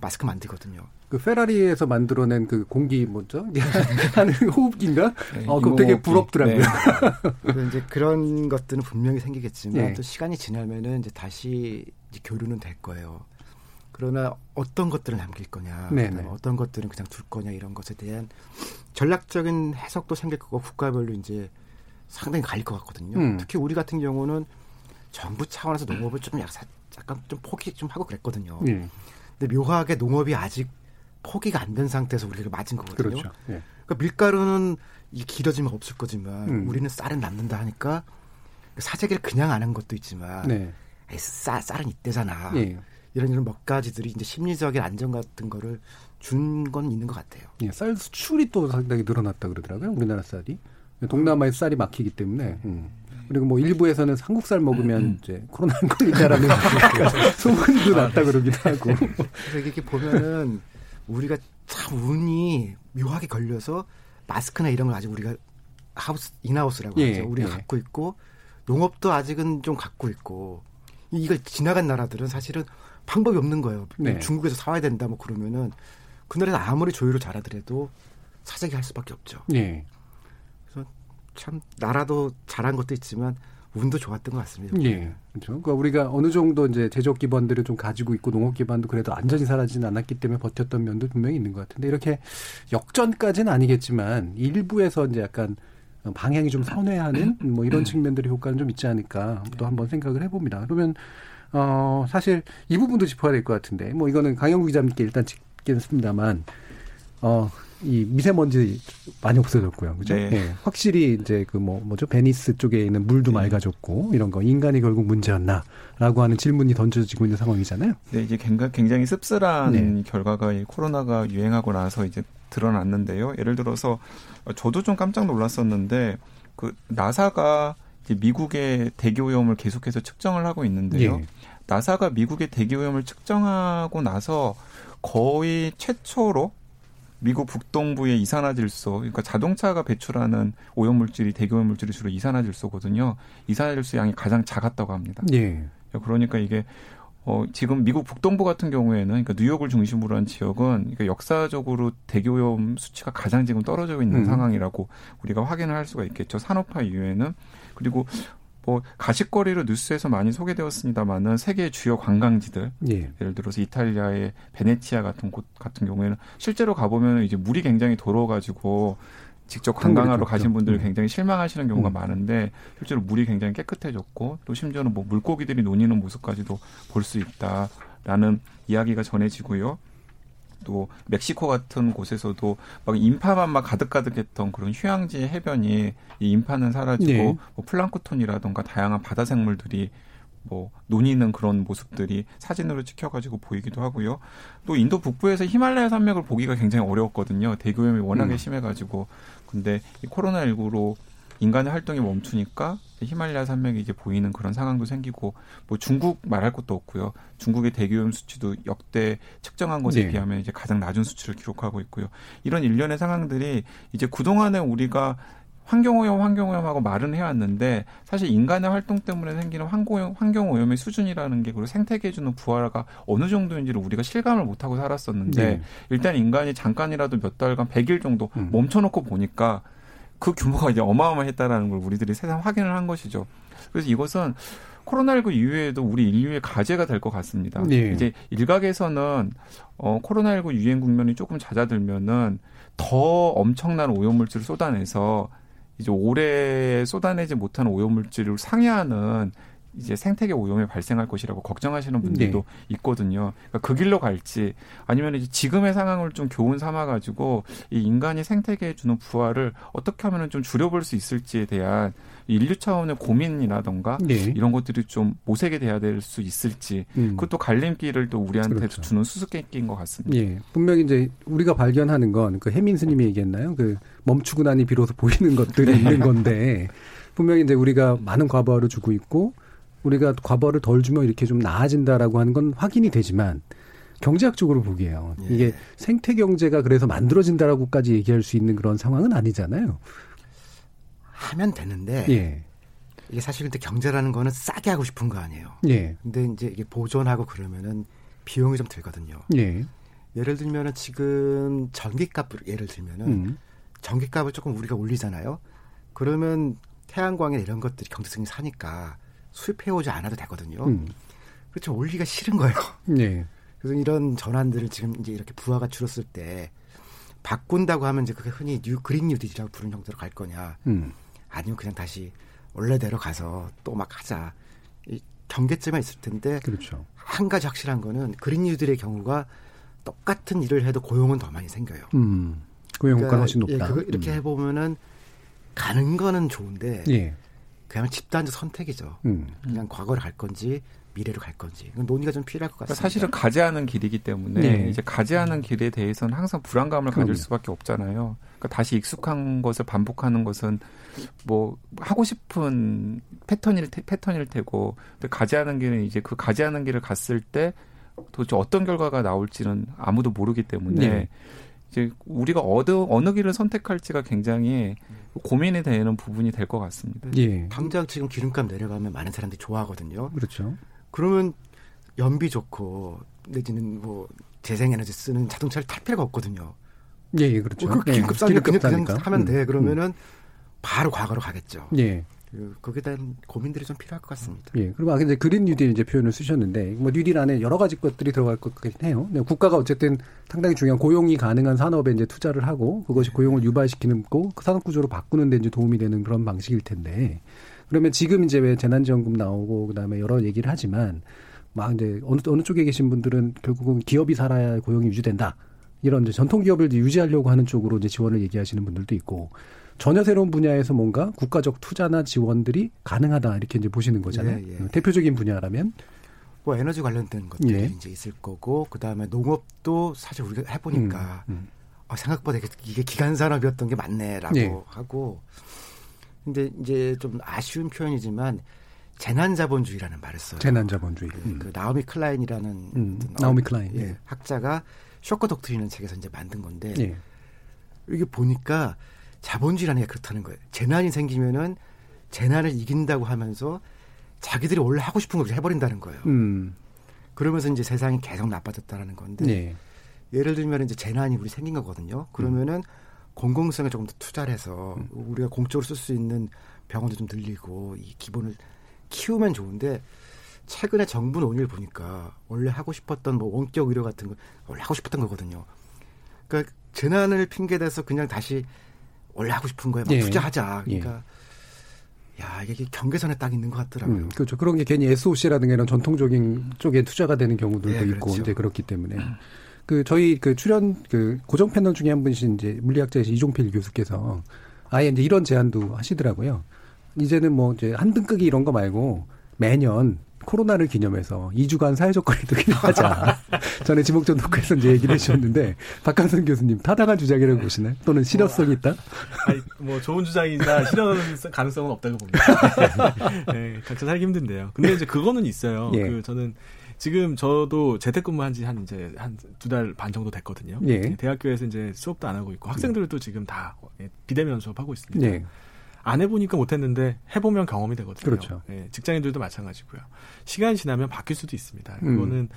마스크 만들거든요. 그 페라리에서 만들어낸 그 공기 뭐죠? 하는 호흡기인가? 네, 어, 그거 되게. 부럽더라고요. 네. 그래서 이제 그런 것들은 분명히 생기겠지만 예. 또 시간이 지나면은 이제 다시 이제 교류는 될 거예요. 그러나 어떤 것들을 남길 거냐, 네네. 그다음에 어떤 것들은 그냥 둘 거냐 이런 것에 대한 전략적인 해석도 생길 거고 국가별로 이제 상당히 갈릴 것 같거든요. 음. 특히 우리 같은 경우는 정부 차원에서 농업을 좀 약간, 약간 좀 포기 좀 하고 그랬거든요. 예. 근데 묘하게 농업이 아직 포기가 안 된 상태에서 우리가 맞은 거거든요. 그렇죠. 예. 그러니까 밀가루는 이 길어지면 없을 거지만 음. 우리는 쌀은 남는다 하니까 사재기를 그냥 안 한 것도 있지만 네. 쌀, 쌀은 이때잖아. 예. 이런 이런 몇 가지들이 이제 심리적인 안정 같은 거를 준 건 있는 것 같아요. 예, 쌀 수출이 또 상당히 늘어났다 그러더라고요. 우리나라 쌀이. 동남아에 쌀이 막히기 때문에. 음. 그리고 뭐 일부에서는 한국 쌀 먹으면 이제 코로나 안 걸린다라는 소문도 났다 그러기도 하고. 그래서 이렇게 보면은 우리가 참 운이 묘하게 걸려서 마스크나 이런 걸 아직 우리가 하우스 인하우스라고 예, 하죠. 우리가 예. 갖고 있고 농업도 아직은 좀 갖고 있고 이- 이걸 지나간 나라들은 사실은 방법이 없는 거예요. 네. 중국에서 사와야 된다 뭐 그러면은 그 나라에서 아무리 조율을 잘하더라도 사재기 할 수밖에 없죠. 예. 참 나라도 잘한 것도 있지만 운도 좋았던 것 같습니다. 예. 그렇죠. 그러니까 우리가 어느 정도 이제 제조업 기반들을 좀 가지고 있고 농업 기반도 그래도 완전히 사라지진 않았기 때문에 버텼던 면도 분명히 있는 것 같은데 이렇게 역전까지는 아니겠지만 일부에서 이제 약간 방향이 좀 선회하는 뭐 이런 측면들의 효과는 좀 있지 않을까 또 한번 생각을 해봅니다. 그러면 어 사실 이 부분도 짚어야 될 것 같은데 뭐 이거는 강양구 기자님께 일단 짚겠습니다만 어 이 미세먼지 많이 없어졌고요. 그죠? 네. 예. 확실히 이제 그 뭐 뭐죠? 베니스 쪽에 있는 물도 네. 맑아졌고 이런 거 인간이 결국 문제였나 라고 하는 질문이 던져지고 있는 상황이잖아요. 네, 이제 굉장히, 굉장히 씁쓸한 네. 결과가 이 코로나가 유행하고 나서 이제 드러났는데요. 예를 들어서 저도 좀 깜짝 놀랐었는데 그 나사가 미국의 대기 오염을 계속해서 측정을 하고 있는데요. 예. 나사가 미국의 대기 오염을 측정하고 나서 거의 최초로 미국 북동부의 이산화질소, 그러니까 자동차가 배출하는 오염물질이 대기 오염물질이 주로 이산화질소거든요. 이산화질소 양이 가장 작았다고 합니다. 예. 그러니까 이게 어 지금 미국 북동부 같은 경우에는 그러니까 뉴욕을 중심으로 한 지역은 그러니까 역사적으로 대기오염 수치가 가장 지금 떨어져 있는 음. 상황이라고 우리가 확인을 할 수가 있겠죠. 산업화 이후에는 그리고 뭐 가십거리로 뉴스에서 많이 소개되었습니다만은 세계 주요 관광지들 예. 예를 들어서 이탈리아의 베네치아 같은 곳 같은 경우에는 실제로 가보면 이제 물이 굉장히 더러워가지고 직접 관광하러. 가신 분들이 음. 굉장히 실망하시는 경우가 음. 많은데 실제로 물이 굉장히 깨끗해졌고 또 심지어는 뭐 물고기들이 노니는 모습까지도 볼 수 있다라는 이야기가 전해지고요. 또 멕시코 같은 곳에서도 막 인파만 막 가득가득했던 그런 휴양지 해변이 이 인파는 사라지고 네. 뭐 플랑크톤이라던가 다양한 바다 생물들이 뭐 논이는 그런 모습들이 사진으로 찍혀가지고 보이기도 하고요. 또 인도 북부에서 히말라야 산맥을 보기가 굉장히 어려웠거든요. 대기오염이 워낙에 음. 심해가지고 근데 이 코로나 19로 인간의 활동이 멈추니까 히말라야 산맥이 이제 보이는 그런 상황도 생기고 뭐 중국 말할 것도 없고요. 중국의 대기오염 수치도 역대 측정한 것에 네. 비하면 이제 가장 낮은 수치를 기록하고 있고요. 이런 일련의 상황들이 이제 그동안에 우리가 환경오염, 환경오염하고 말은 해왔는데 사실 인간의 활동 때문에 생기는 환경오염, 환경오염의 수준이라는 게 그리고 생태계에 주는 부하가 어느 정도인지를 우리가 실감을 못하고 살았었는데 네. 일단 인간이 잠깐이라도 몇 달간 100일 정도 음. 멈춰놓고 보니까 그 규모가 이제 어마어마했다라는 걸 우리들이 세상 확인을 한 것이죠. 그래서 이것은 코로나19 이후에도 우리 인류의 과제가 될 것 같습니다. 네. 이제 일각에서는 어, 코로나19 유행 국면이 조금 잦아들면은 더 엄청난 오염물질을 쏟아내서 이제 올해 쏟아내지 못한 오염물질을 상회하는 이제 생태계 오염이 발생할 것이라고 걱정하시는 분들도 네. 있거든요. 그러니까 그 길로 갈지 아니면 이제 지금의 상황을 좀 교훈 삼아 가지고 이 인간이 생태계에 주는 부하를 어떻게 하면은 좀 줄여볼 수 있을지에 대한 인류 차원의 고민이라던가 네. 이런 것들이 좀 모색이 돼야 될 수 있을지 음. 그것도 갈림길을 또 우리한테 그렇죠. 주는 수수께끼인 것 같습니다. 예. 분명히 이제 우리가 발견하는 건 그 해민 스님이 얘기했나요? 그 멈추고 나니 비로소 보이는 것들이 네. 있는 건데 분명히 이제 우리가 많은 과부하를 주고 있고 우리가 과부하를 덜 주면 이렇게 좀 나아진다라고 하는 건 확인이 되지만 경제학적으로 보기에요. 예. 이게 생태 경제가 그래서 만들어진다라고까지 얘기할 수 있는 그런 상황은 아니잖아요. 하면 되는데 예. 이게 사실 근데 경제라는 거는 싸게 하고 싶은 거 아니에요. 예. 근데 이제 이게 보존하고 그러면은 비용이 좀 들거든요. 예. 예를 들면은 지금 전기값 예를 들면은 음. 전기값을 조금 우리가 올리잖아요. 그러면 태양광이나 이런 것들이 경제성이 사니까 수입해 오지 않아도 되거든요. 음. 그렇죠. 올리기가 싫은 거예요. 예. 그래서 이런 전환들을 지금 이제 이렇게 부하가 줄었을 때 바꾼다고 하면 이제 그게 흔히 뉴 그린 뉴딜이라고 부르는 정도로 갈 거냐. 음. 아니면 그냥 다시 원래대로 가서 또 막 하자. 이 경계점에 있을 텐데 그렇죠. 한 가지 확실한 거는 그린 뉴딜의 경우가 똑같은 일을 해도 고용은 더 많이 생겨요. 음. 고용 효과가 훨씬 높다. 예, 그거 이렇게 음. 해보면은 가는 거는 좋은데 예. 그냥 집단적 선택이죠. 음. 그냥 과거로 갈 건지 미래로 갈 건지 논의가 좀 필요할 것 같습니다. 사실은 가지하는 길이기 때문에 네. 이제 가지하는 길에 대해서는 항상 불안감을 그럼요. 가질 수밖에 없잖아요. 그러니까 다시 익숙한 것을 반복하는 것은 뭐 하고 싶은 패턴일 테, 패턴일 테고 근데 가지하는 길은 이제 그 가지하는 길을 갔을 때 도대체 어떤 결과가 나올지는 아무도 모르기 때문에 네. 이제 우리가 어느 어느 길을 선택할지가 굉장히 고민이 되는 부분이 될 것 같습니다. 예. 당장 지금 기름값 내려가면 많은 사람들이 좋아하거든요. 그렇죠. 그러면 연비 좋고 내지는 뭐 재생에너지 쓰는 자동차를 탈 필요가 없거든요. 예, 예, 그렇죠. 그 기름값 싸니까 그냥, 그냥 싸니까. 하면 돼. 음, 그러면은 바로 과거로 가겠죠. 음. 예. 그, 거기에 대한 고민들이 좀 필요할 것 같습니다. 예. 그리고 아까 이제 그린 뉴딜 이제 표현을 쓰셨는데 뭐 뉴딜 안에 여러 가지 것들이 들어갈 것 같긴 해요. 국가가 어쨌든 상당히 중요한 고용이 가능한 산업에 이제 투자를 하고 그것이 고용을 유발시키는 거, 그 산업 구조로 바꾸는 데 이제 도움이 되는 그런 방식일 텐데 그러면 지금 이제 왜 재난지원금 나오고 그다음에 여러 얘기를 하지만 막 이제 어느 어느 쪽에 계신 분들은 결국은 기업이 살아야 고용이 유지된다. 이런 이제 전통 기업을 유지하려고 하는 쪽으로 이제 지원을 얘기하시는 분들도 있고 전혀 새로운 분야에서 뭔가 국가적 투자나 지원들이 가능하다 이렇게 이제 보시는 거잖아요. 예, 예. 대표적인 분야라면 뭐 에너지 관련된 것들이 예. 이제 있을 거고 그 다음에 농업도 사실 우리가 해보니까 음, 음. 아, 생각보다 이게- 기간 산업이었던 게 맞네라고 예. 하고 근데 이제 좀 아쉬운 표현이지만 재난자본주의라는 말을 써요. 재난자본주의. 그, 음. 그 나오미 클라인이라는 음, 나오미 어- 클라인, 예, 예. 학자가 쇼크 독트린이란 책에서 이제 만든 건데 예. 이게 보니까 자본주의라는 게 그렇다는 거예요. 재난이 생기면은 재난을 이긴다고 하면서 자기들이 원래 하고 싶은 걸 해버린다는 거예요. 음. 그러면서 이제 세상이 계속 나빠졌다라는 건데 예. 예를 들면 이제 재난이 우리 생긴 거거든요. 그러면은 공공성에 조금 더 투자를 해서 우리가 공적으로 쓸 수 있는 병원도 좀 늘리고 이 기본을 키우면 좋은데 최근에 정부 논의를 보니까 원래 하고 싶었던 뭐 원격 의료 같은 거 원래 하고 싶었던 거거든요. 그러니까 재난을 핑계 대서 그냥 다시 원래 하고 싶은 거에 막 예. 투자하자. 그러니까 야 이게 경계선에 딱 있는 것 같더라고요. 음, 그렇죠. 그런 게 괜히 SOC라든가 이런 전통적인 쪽에 투자가 되는 경우들도 예, 있고 그렇죠. 이제 그렇기 때문에 그 저희 그 출연 그 고정 패널 중에 한 분이신 이제 물리학자이신 이종필 교수께서 아예 이제 이런 제안도 하시더라고요. 이제는 뭐 이제 한 등급이 이런 거 말고 매년 코로나를 기념해서 2주간 사회적 거리도 기념하자. 전에 지목전 녹화에서 이제 얘기를 해주셨는데 박강선 교수님 타당한 주장이라고 보시나요? 또는 실효성이 있다? 아니, 뭐 좋은 주장이나 실현 가능성은 없다고 봅니다. 네, 각자 살기 힘든데요. 근데 이제 그거는 있어요. 예. 그 저는 지금 저도 재택근무한 지 한 이제 한 두 달 반 정도 됐거든요. 예. 대학교에서 이제 수업도 안 하고 있고 학생들도 지금 다 예, 비대면 수업하고 있습니다. 예. 안 해보니까 못했는데 해보면 경험이 되거든요. 그렇죠. 예, 직장인들도 마찬가지고요. 시간이 지나면 바뀔 수도 있습니다. 음. 그거는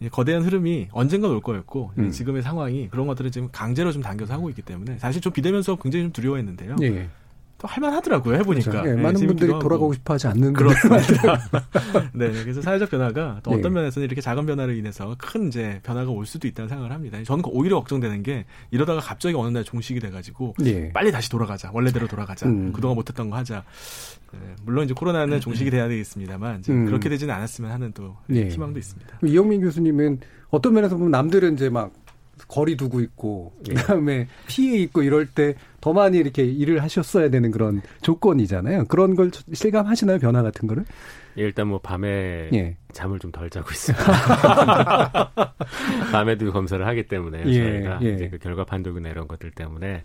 이 거대한 흐름이 언젠가 올 거였고 음. 지금의 상황이 그런 것들을 지금 강제로 좀 당겨서 하고 있기 때문에 사실 좀 비대면 수업 굉장히 좀 두려워했는데요. 예. 또 할만하더라고요 해보니까. 그렇죠. 예, 예, 많은 분들이. 돌아가고 싶어 하지 않는 그렇습니다. 네, 네. 그래서 사회적 변화가 또 예. 어떤 면에서는 이렇게 작은 변화로 인해서 큰 이제 변화가 올 수도 있다는 생각을 합니다. 저는 오히려 걱정되는 게 이러다가 갑자기 어느 날 종식이 돼가지고 예. 빨리 다시 돌아가자 원래대로 돌아가자 음. 그동안 못했던 거 하자. 네, 물론 이제 코로나는 종식이 돼야 되겠습니다만 이제 음. 그렇게 되지는 않았으면 하는 또 예. 희망도 있습니다. 이영민 교수님은 어떤 면에서 보면 남들은 이제 막 거리 두고 있고 그다음에 피해 있고 이럴 때 더 많이 이렇게 일을 하셨어야 되는 그런 조건이잖아요. 그런 걸 실감하시나요? 변화 같은 거를? 예, 일단 뭐 밤에 예. 잠을 좀 덜 자고 있습니다. 밤에도 검사를 하기 때문에 예, 저희가 예. 이제 그 결과 판독이나 이런 것들 때문에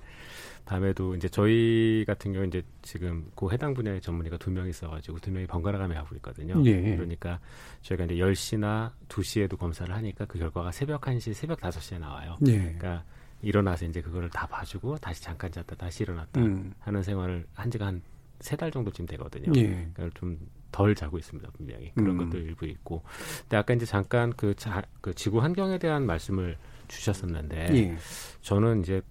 밤에도 이제 저희 같은 경우 이제 지금 그 해당 분야의 전문의가 두 명 있어가지고 두 명이 번갈아가며 하고 있거든요. 예. 그러니까 저희가 이제 10시나 2시에도 검사를 하니까 그 결과가 새벽 1시, 새벽 5시에 나와요. 예. 그러니까 일어나서 이제 그거를 다 봐주고 다시 잠깐 잤다 다시 일어났다 음. 하는 생활을 한 지가 한 세 달 정도쯤 되거든요. 예. 그러니까 좀 덜 자고 있습니다 분명히 그런 음. 것도 일부 있고. 근데 아까 이제 잠깐 그, 자, 그 지구 환경에 대한 말씀을 주셨었는데 예. 저는 이제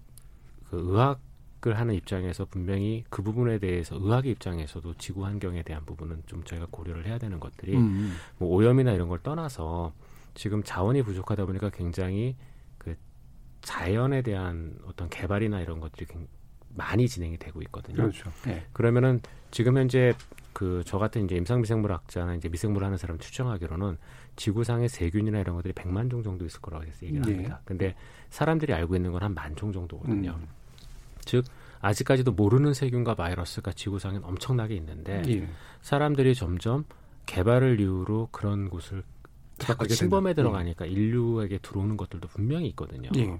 그 의학을 하는 입장에서 분명히 그 부분에 대해서 의학의 입장에서도 지구 환경에 대한 부분은 좀 저희가 고려를 해야 되는 것들이 음. 뭐 오염이나 이런 걸 떠나서 지금 자원이 부족하다 보니까 굉장히 그 자연에 대한 어떤 개발이나 이런 것들이 굉- 많이 진행이 되고 있거든요. 그렇죠. 예. 그러면은 지금 현재 그 저 같은 이제 임상미생물학자나 이제 미생물을 하는 사람 추정하기로는 지구상의 세균이나 이런 것들이 100만 종 정도 있을 거라고 해서 얘기를 예. 합니다. 근데 사람들이 알고 있는 건 한 만 종 정도거든요. 음. 즉 아직까지도 모르는 세균과 바이러스가 지구상엔 엄청나게 있는데 예. 사람들이 점점 개발을 이유로 그런 곳을 자꾸 침범에. 들어가니까 인류에게 들어오는 것들도 분명히 있거든요. 예.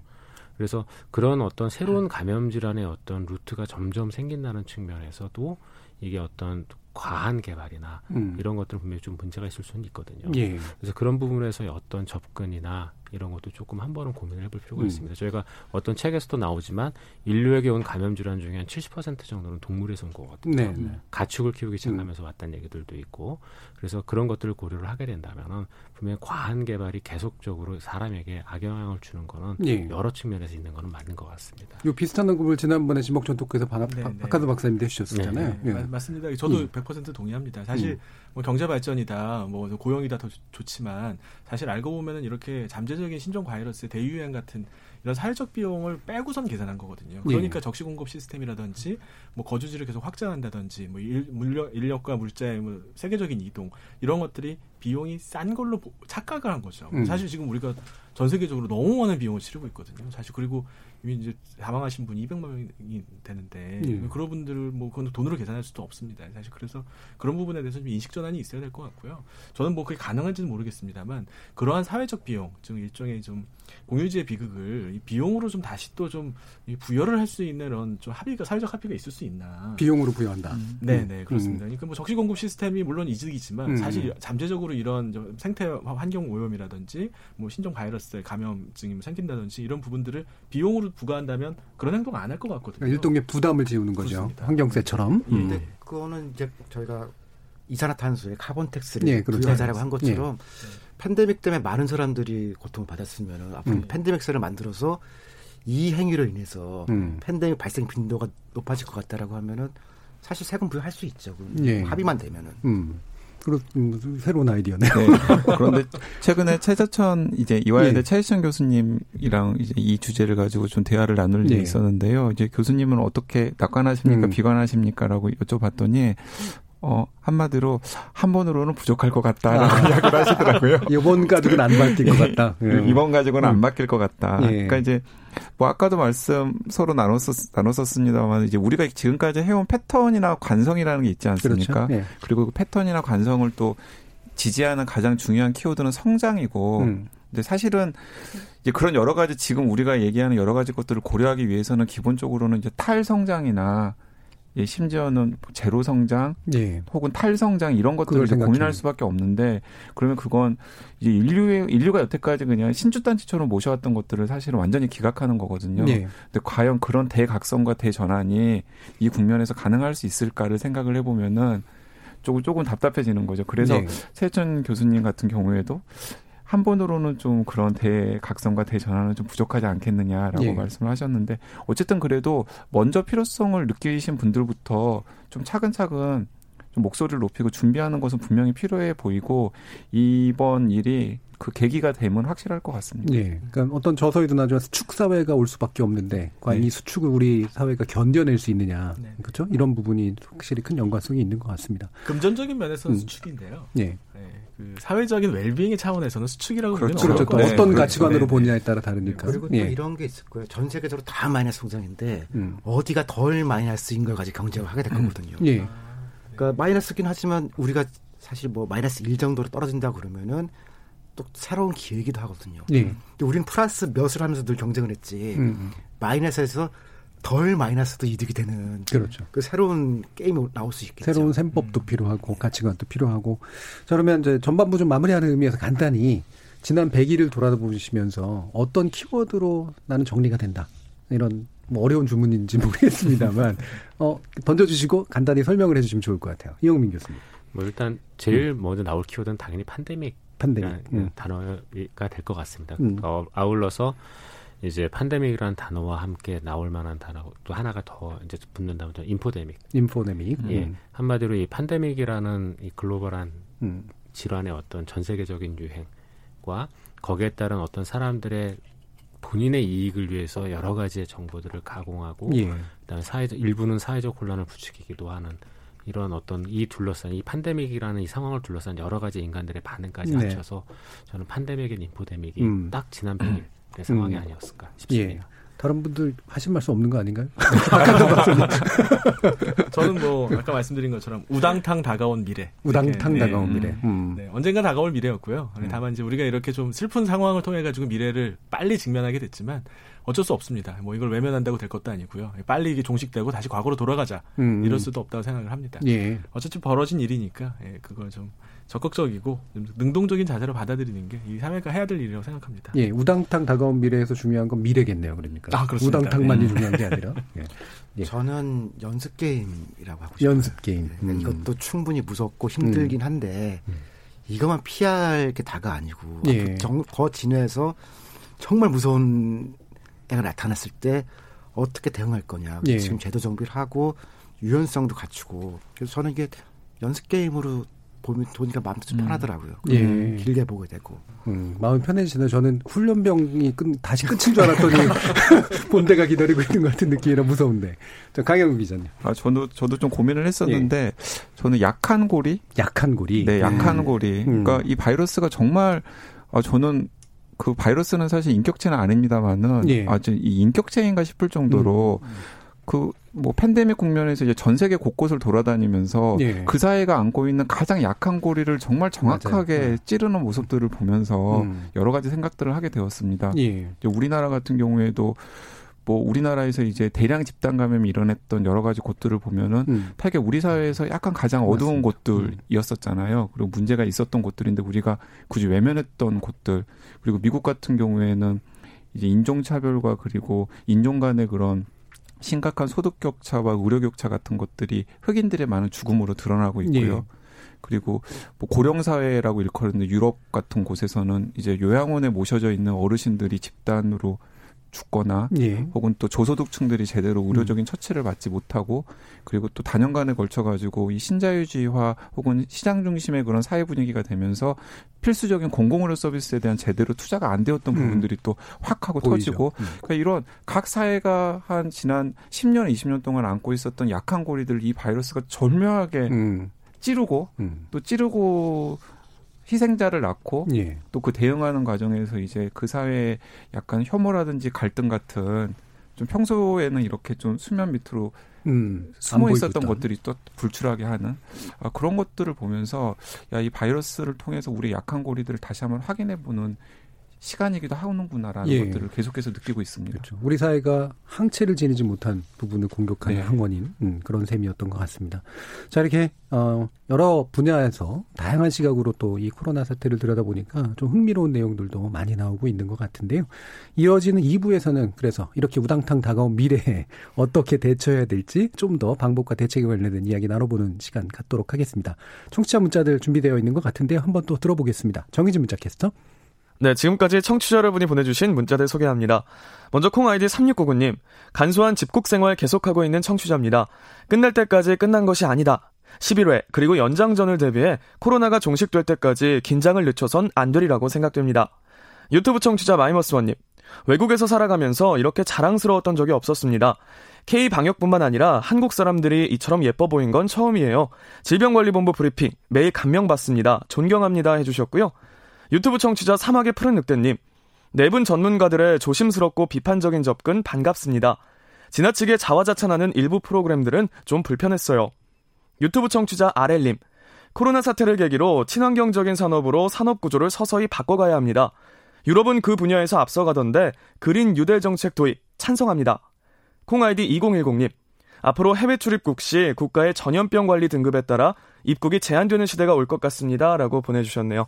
그래서 그런 어떤 새로운 감염 질환의 어떤 루트가 점점 생긴다는 측면에서도 이게 어떤 과한 개발이나 음. 이런 것들은 분명히 좀 문제가 있을 수는 있거든요. 예. 그래서 그런 부분에서의 어떤 접근이나 이런 것도 조금 한 번은 고민을 해볼 필요가 음. 있습니다. 저희가 어떤 책에서도 나오지만 인류에게 온 감염 질환 중에 한 70% 정도는 동물에서 온 거거든요. 네, 네. 가축을 키우기 시작하면서 왔다는 얘기들도 있고 그래서 그런 것들을 고려를 하게 된다면은 분명히 과한 개발이 계속적으로 사람에게 악영향을 주는 거는 예. 여러 측면에서 있는 거는 맞는 것 같습니다. 요 비슷한 언급을 지난번에 지목전 토크에서 박, 네, 네. 박하드 박사님도 해주셨었잖아요. 네, 예. 마- 맞습니다. 저도 음. 100% 동의합니다. 사실 음. 뭐 경제 발전이다, 뭐 고용이다 더 좋- 좋지만 사실 알고 보면은 이렇게 잠재적인 신종 바이러스의 대유행 같은 이런 사회적 비용을 빼고선 계산한 거거든요. 예. 그러니까 적시 공급 시스템이라든지 뭐 거주지를 계속 확장한다든지 뭐 일, 물력, 인력과 물자의 뭐 세계적인 이동 이런 것들이 비용이 싼 걸로 보- 착각을 한 거죠. 음. 사실 지금 우리가 전 세계적으로 너무 많은 비용을 치르고 있거든요. 사실 그리고 이미 이제 사망하신 분이 200만 명이 되는데 예. 그런 분들을 뭐 그건 돈으로 계산할 수도 없습니다. 사실 그래서 그런 부분에 대해서 좀 인식 전환이 있어야 될 것 같고요. 저는 뭐 그게 가능한지는 모르겠습니다만 그러한 사회적 비용, 즉 일종의 좀 공유지의 비극을 이 비용으로 좀 다시 또 좀 부여를 할 수 있는 그런 좀 합의가 사회적 합의가 있을 수 있나? 비용으로 부여한다. 네, 음. 네, 그렇습니다. 그러니까 뭐 적시 공급 시스템이 물론 이득이지만 음. 사실 잠재적으로 이런 저 생태 환경 오염이라든지 뭐 신종 바이러스의 감염증이 뭐 생긴다든지 이런 부분들을 비용으로 부과한다면 그런 행동 안 할 것 같거든요. 그러니까 일종의 부담을 지우는 거죠. 그렇습니다. 환경세처럼. 예. 음. 근데 그거는 이제 저희가 이산화탄소에 carbon tax를 예, 그렇죠. 부여하자라고 한 것처럼 팬데믹 때문에 많은 사람들이 고통을 받았으면 앞으로 음. 팬데믹세를 만들어서 이 행위로 인해서 음. 팬데믹 발생 빈도가 높아질 것 같다라고 하면은 사실 세금 부여할 수 있죠. 예. 합의만 되면은. 음. 그렇 음, 새로운 아이디어네요. 네. 그런데 최근에 최저천 이제 이화여대 예. 최혜천 교수님이랑 이제 이 주제를 가지고 좀 대화를 나눌 일이 예. 있었는데요. 이제 교수님은 어떻게 낙관하십니까, 음. 비관하십니까라고 여쭤봤더니 어 한마디로 한 번으로는 부족할 것 같다라고 이야기를 하시더라고요. 이번 가지고는 안 바뀔 것 같다. 예. 이번 가지고는 음. 안 바뀔 것 같다. 예. 그러니까 이제 뭐 아까도 말씀 서로 나눴었 나눴었습니다만 이제 우리가 지금까지 해온 패턴이나 관성이라는 게 있지 않습니까? 그렇죠. 예. 그리고 그 패턴이나 관성을 또 지지하는 가장 중요한 키워드는 성장이고 음. 근데 사실은 이제 그런 여러 가지 지금 우리가 얘기하는 여러 가지 것들을 고려하기 위해서는 기본적으로는 이제 탈성장이나 예, 심지어는 제로 성장 예. 혹은 탈성장 이런 것들을 고민할. 수밖에 없는데 그러면 그건 이제 인류의 인류가 여태까지 그냥 신주단체처럼 모셔왔던 것들을 사실은 완전히 기각하는 거거든요. 예. 근데 과연 그런 대각성과 대전환이 이 국면에서 가능할 수 있을까를 생각을 해보면은 조금 조금 답답해지는 거죠. 그래서 예. 세천 교수님 같은 경우에도 한 번으로는 좀 그런 대각성과 대전환은 좀 부족하지 않겠느냐라고 예. 말씀을 하셨는데 어쨌든 그래도 먼저 필요성을 느끼신 분들부터 좀 차근차근 좀 목소리를 높이고 준비하는 것은 분명히 필요해 보이고 이번 일이 그 계기가 되면 확실할 것 같습니다. 예. 그러니까 어떤 저서에도 나지만 수축 사회가 올 수밖에 없는데 과연 네. 이 수축을 우리 사회가 견뎌낼 수 있느냐. 네. 그렇죠? 이런 부분이 확실히 큰 연관성이 있는 것 같습니다. 금전적인 면에서는 음. 수축인데요. 예. 네, 그 사회적인 웰빙의 차원에서는 수축이라고 그렇죠. 그렇죠. 또 어떤 같아요. 가치관으로 네, 네. 보느냐에 따라 다르니까. 그리고 또 예. 이런 게 있을 거예요. 전 세계적으로 다 마이너스 성장인데 음. 어디가 덜 마이너스인 걸 가지고 경쟁을 하게 될 거거든요. 예. 그러니까 마이너스긴 하지만 우리가 사실 뭐 마이너스 1 정도로 떨어진다 그러면은 또 새로운 기회이기도 하거든요. 예. 근데 우리는 플러스 몇을 하면서 늘 경쟁을 했지 음. 마이너스에서 덜 마이너스도 이득이 되는 그렇죠. 그 새로운 게임이 나올 수 있겠죠. 새로운 셈법도 필요하고 가치관도 필요하고. 자, 그러면 이제 전반부 좀 마무리하는 의미에서 간단히 지난 100일을 돌아보시면서 어떤 키워드로 나는 정리가 된다. 이런 뭐 어려운 주문인지 모르겠습니다만 어 던져주시고 간단히 설명을 해주시면 좋을 것 같아요. 이영민 교수님. 뭐 일단 제일 먼저 나올 키워드는 당연히 팬데믹 팬데믹. 음. 단어가 될 것 같습니다. 음. 어, 아울러서 이제 팬데믹이라는 단어와 함께 나올 만한 단어 또 하나가 더 이제 붙는다면 또 인포데믹. 인포데믹. 예. 음. 한마디로 이 팬데믹이라는 이 글로벌한 음. 질환의 어떤 전 세계적인 유행과 거기에 따른 어떤 사람들의 본인의 이익을 위해서 여러 가지의 정보들을 가공하고 예. 그다음에 사회적 일부는 사회적 혼란을 부추기기도 하는 이런 어떤 이 둘러싼 이 팬데믹이라는 이 상황을 둘러싼 여러 가지 인간들의 반응까지 네. 합쳐서 저는 팬데믹인 인포데믹이 음. 딱 지난 100일 의 상황이 음. 아니었을까 예. 싶습니다. 다른 분들 하실 말씀 없는 거 아닌가요? 저는 뭐 아까 말씀드린 것처럼 우당탕 다가온 미래. 우당탕 이렇게, 네. 다가온 미래. 음. 네, 언젠가 다가올 미래였고요. 음. 다만 이제 우리가 이렇게 좀 슬픈 상황을 통해 가지고 미래를 빨리 직면하게 됐지만 어쩔 수 없습니다. 뭐 이걸 외면한다고 될 것도 아니고요. 빨리 이게 종식되고 다시 과거로 돌아가자. 음. 이럴 수도 없다고 생각을 합니다. 예. 어차피 벌어진 일이니까 예, 그걸 좀 적극적이고 좀 능동적인 자세로 받아들이는 게 이 사회가 해야 될 일이라고 생각합니다. 예, 우당탕 다가온 미래에서 중요한 건 미래겠네요, 그러니까. 아, 그렇습니다. 우당탕만이 네. 중요한 게 아니라. 예. 예. 저는 연습 게임이라고 하고 싶어요. 연습 게임. 네, 음. 이것도 충분히 무섭고 힘들긴 한데 이것만 피할 게 다가 아니고 예. 앞으로 정, 더 진화해서 정말 무서운 애가 나타났을 때 어떻게 대응할 거냐. 예. 지금 제도 정비를 하고 유연성도 갖추고 그래서 저는 이게 연습 게임으로 보면 보니까 마음도 좀 편하더라고요. 음. 예. 길게 보게 되고. 음, 마음 편해지네. 저는 훈련병이 끝, 다시 끝인 줄 알았더니 본대가 기다리고 있는 것 같은 느낌이라 무서운데. 저 강영우 기자님. 아, 저도 저도 좀 고민을 했었는데 예. 저는 약한 고리, 약한 고리. 네, 약한 음. 고리. 그러니까 음. 이 바이러스가 정말 아, 저는 그 바이러스는 사실 인격체는 아닙니다만은 예. 아주 이 인격체인가 싶을 정도로 음. 그뭐 팬데믹 국면에서 이제 전 세계 곳곳을 돌아다니면서 예. 그 사회가 안고 있는 가장 약한 고리를 정말 정확하게 네. 찌르는 모습들을 보면서 음. 여러 가지 생각들을 하게 되었습니다. 예. 우리나라 같은 경우에도 뭐 우리나라에서 이제 대량 집단 감염이 일어났던 여러 가지 곳들을 보면은 음. 되게 우리 사회에서 약간 가장 어두운 맞습니다. 곳들이었었잖아요. 그리고 문제가 있었던 곳들인데 우리가 굳이 외면했던 곳들 그리고 미국 같은 경우에는 이제 인종 차별과 그리고 인종 간의 그런 심각한 소득 격차와 의료 격차 같은 것들이 흑인들의 많은 죽음으로 드러나고 있고요. 예. 그리고 뭐 고령 사회라고 일컬는 유럽 같은 곳에서는 이제 요양원에 모셔져 있는 어르신들이 집단으로 죽거나 예. 혹은 또 저소득층들이 제대로 의료적인 음. 처치를 받지 못하고 그리고 또 단연간에 걸쳐 가지고 이 신자유주의화 혹은 시장 중심의 그런 사회 분위기가 되면서 필수적인 공공의료 서비스에 대한 제대로 투자가 안 되었던 음. 부분들이 또확 하고 보이죠. 터지고 음. 그러니까 이런 각 사회가 한 지난 10년 20년 동안 안고 있었던 약한 고리들 이 바이러스가 절묘하게 음. 찌르고 음. 또 찌르고 희생자를 낳고 예. 또그 대응하는 과정에서 이제 그 사회에 약간 혐오라든지 갈등 같은 좀 평소에는 이렇게 좀 수면 밑으로 음, 숨어 있었던 것들이 또 불출하게 하는 아, 그런 것들을 보면서 야 이 바이러스를 통해서 우리 약한 고리들을 다시 한번 확인해 보는 시간이기도 하는구나라는 예. 것들을 계속해서 느끼고 있습니다. 그렇죠. 우리 사회가 항체를 지니지 못한 부분을 공격하는 네. 항원인 음, 그런 셈이었던 것 같습니다. 자 이렇게 어, 여러 분야에서 다양한 시각으로 또 이 코로나 사태를 들여다보니까 좀 흥미로운 내용들도 많이 나오고 있는 것 같은데요. 이어지는 2부에서는 그래서 이렇게 우당탕 다가온 미래에 어떻게 대처해야 될지 좀 더 방법과 대책에 관련된 이야기 나눠보는 시간 갖도록 하겠습니다. 청취자 문자들 준비되어 있는 것 같은데요. 한번 또 들어보겠습니다. 정희진 문자 캐스터. 네, 지금까지 청취자 여러분이 보내주신 문자들 소개합니다. 먼저 콩 아이디 3699님, 간소한 집콕 생활 계속하고 있는 청취자입니다. 끝날 때까지 끝난 것이 아니다. 11회, 그리고 연장전을 대비해 코로나가 종식될 때까지 긴장을 늦춰선 안 되리라고 생각됩니다. 유튜브 청취자 마이머스원님, 외국에서 살아가면서 이렇게 자랑스러웠던 적이 없었습니다. K 방역뿐만 아니라 한국 사람들이 이처럼 예뻐 보인 건 처음이에요. 질병관리본부 브리핑 매일 감명 받습니다. 존경합니다 해주셨고요. 유튜브 청취자 사막의 푸른 늑대님. 내분 전문가들의 조심스럽고 비판적인 접근 반갑습니다. 지나치게 자화자찬하는 일부 프로그램들은 좀 불편했어요. 유튜브 청취자 아렐님. 코로나 사태를 계기로 친환경적인 산업으로 산업 구조를 서서히 바꿔가야 합니다. 유럽은 그 분야에서 앞서가던데 그린 뉴델 정책 도입 찬성합니다. 콩아이디 2010님. 앞으로 해외 출입국 시 국가의 전염병 관리 등급에 따라 입국이 제한되는 시대가 올 것 같습니다. 라고 보내주셨네요.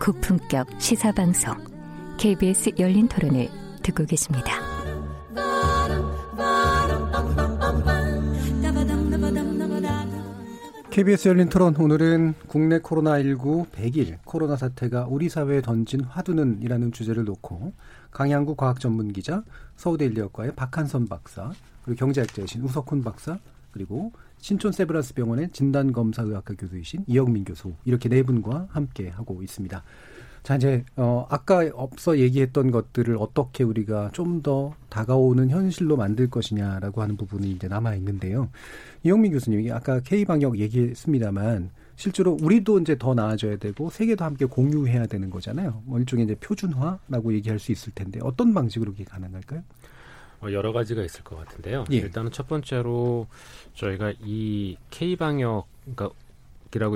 고품격 시사방송 KBS 열린 토론을 듣고 계십니다. KBS 열린 토론 오늘은 국내 코로나19 100일 코로나 사태가 우리 사회에 던진 화두는 이라는 주제를 놓고 강양구 과학 전문 기자 서울대 인류학과의 박한선 박사 그리고 경제학자이신 우석훈 박사 그리고 신촌 세브란스 병원의 진단검사의학과 교수이신 이영민 교수 이렇게 네 분과 함께 하고 있습니다. 자 이제 어 아까 앞서 얘기했던 것들을 어떻게 우리가 좀 더 다가오는 현실로 만들 것이냐라고 하는 부분이 이제 남아 있는데요. 이영민 교수님이 아까 K 방역 얘기했습니다만 실제로 우리도 이제 더 나아져야 되고 세계도 함께 공유해야 되는 거잖아요. 뭐 일종의 이제 표준화라고 얘기할 수 있을 텐데 어떤 방식으로 그게 가능할까요? 어, 여러 가지가 있을 것 같은데요. 예. 일단은 첫 번째로 저희가 이 K 방역 그러니까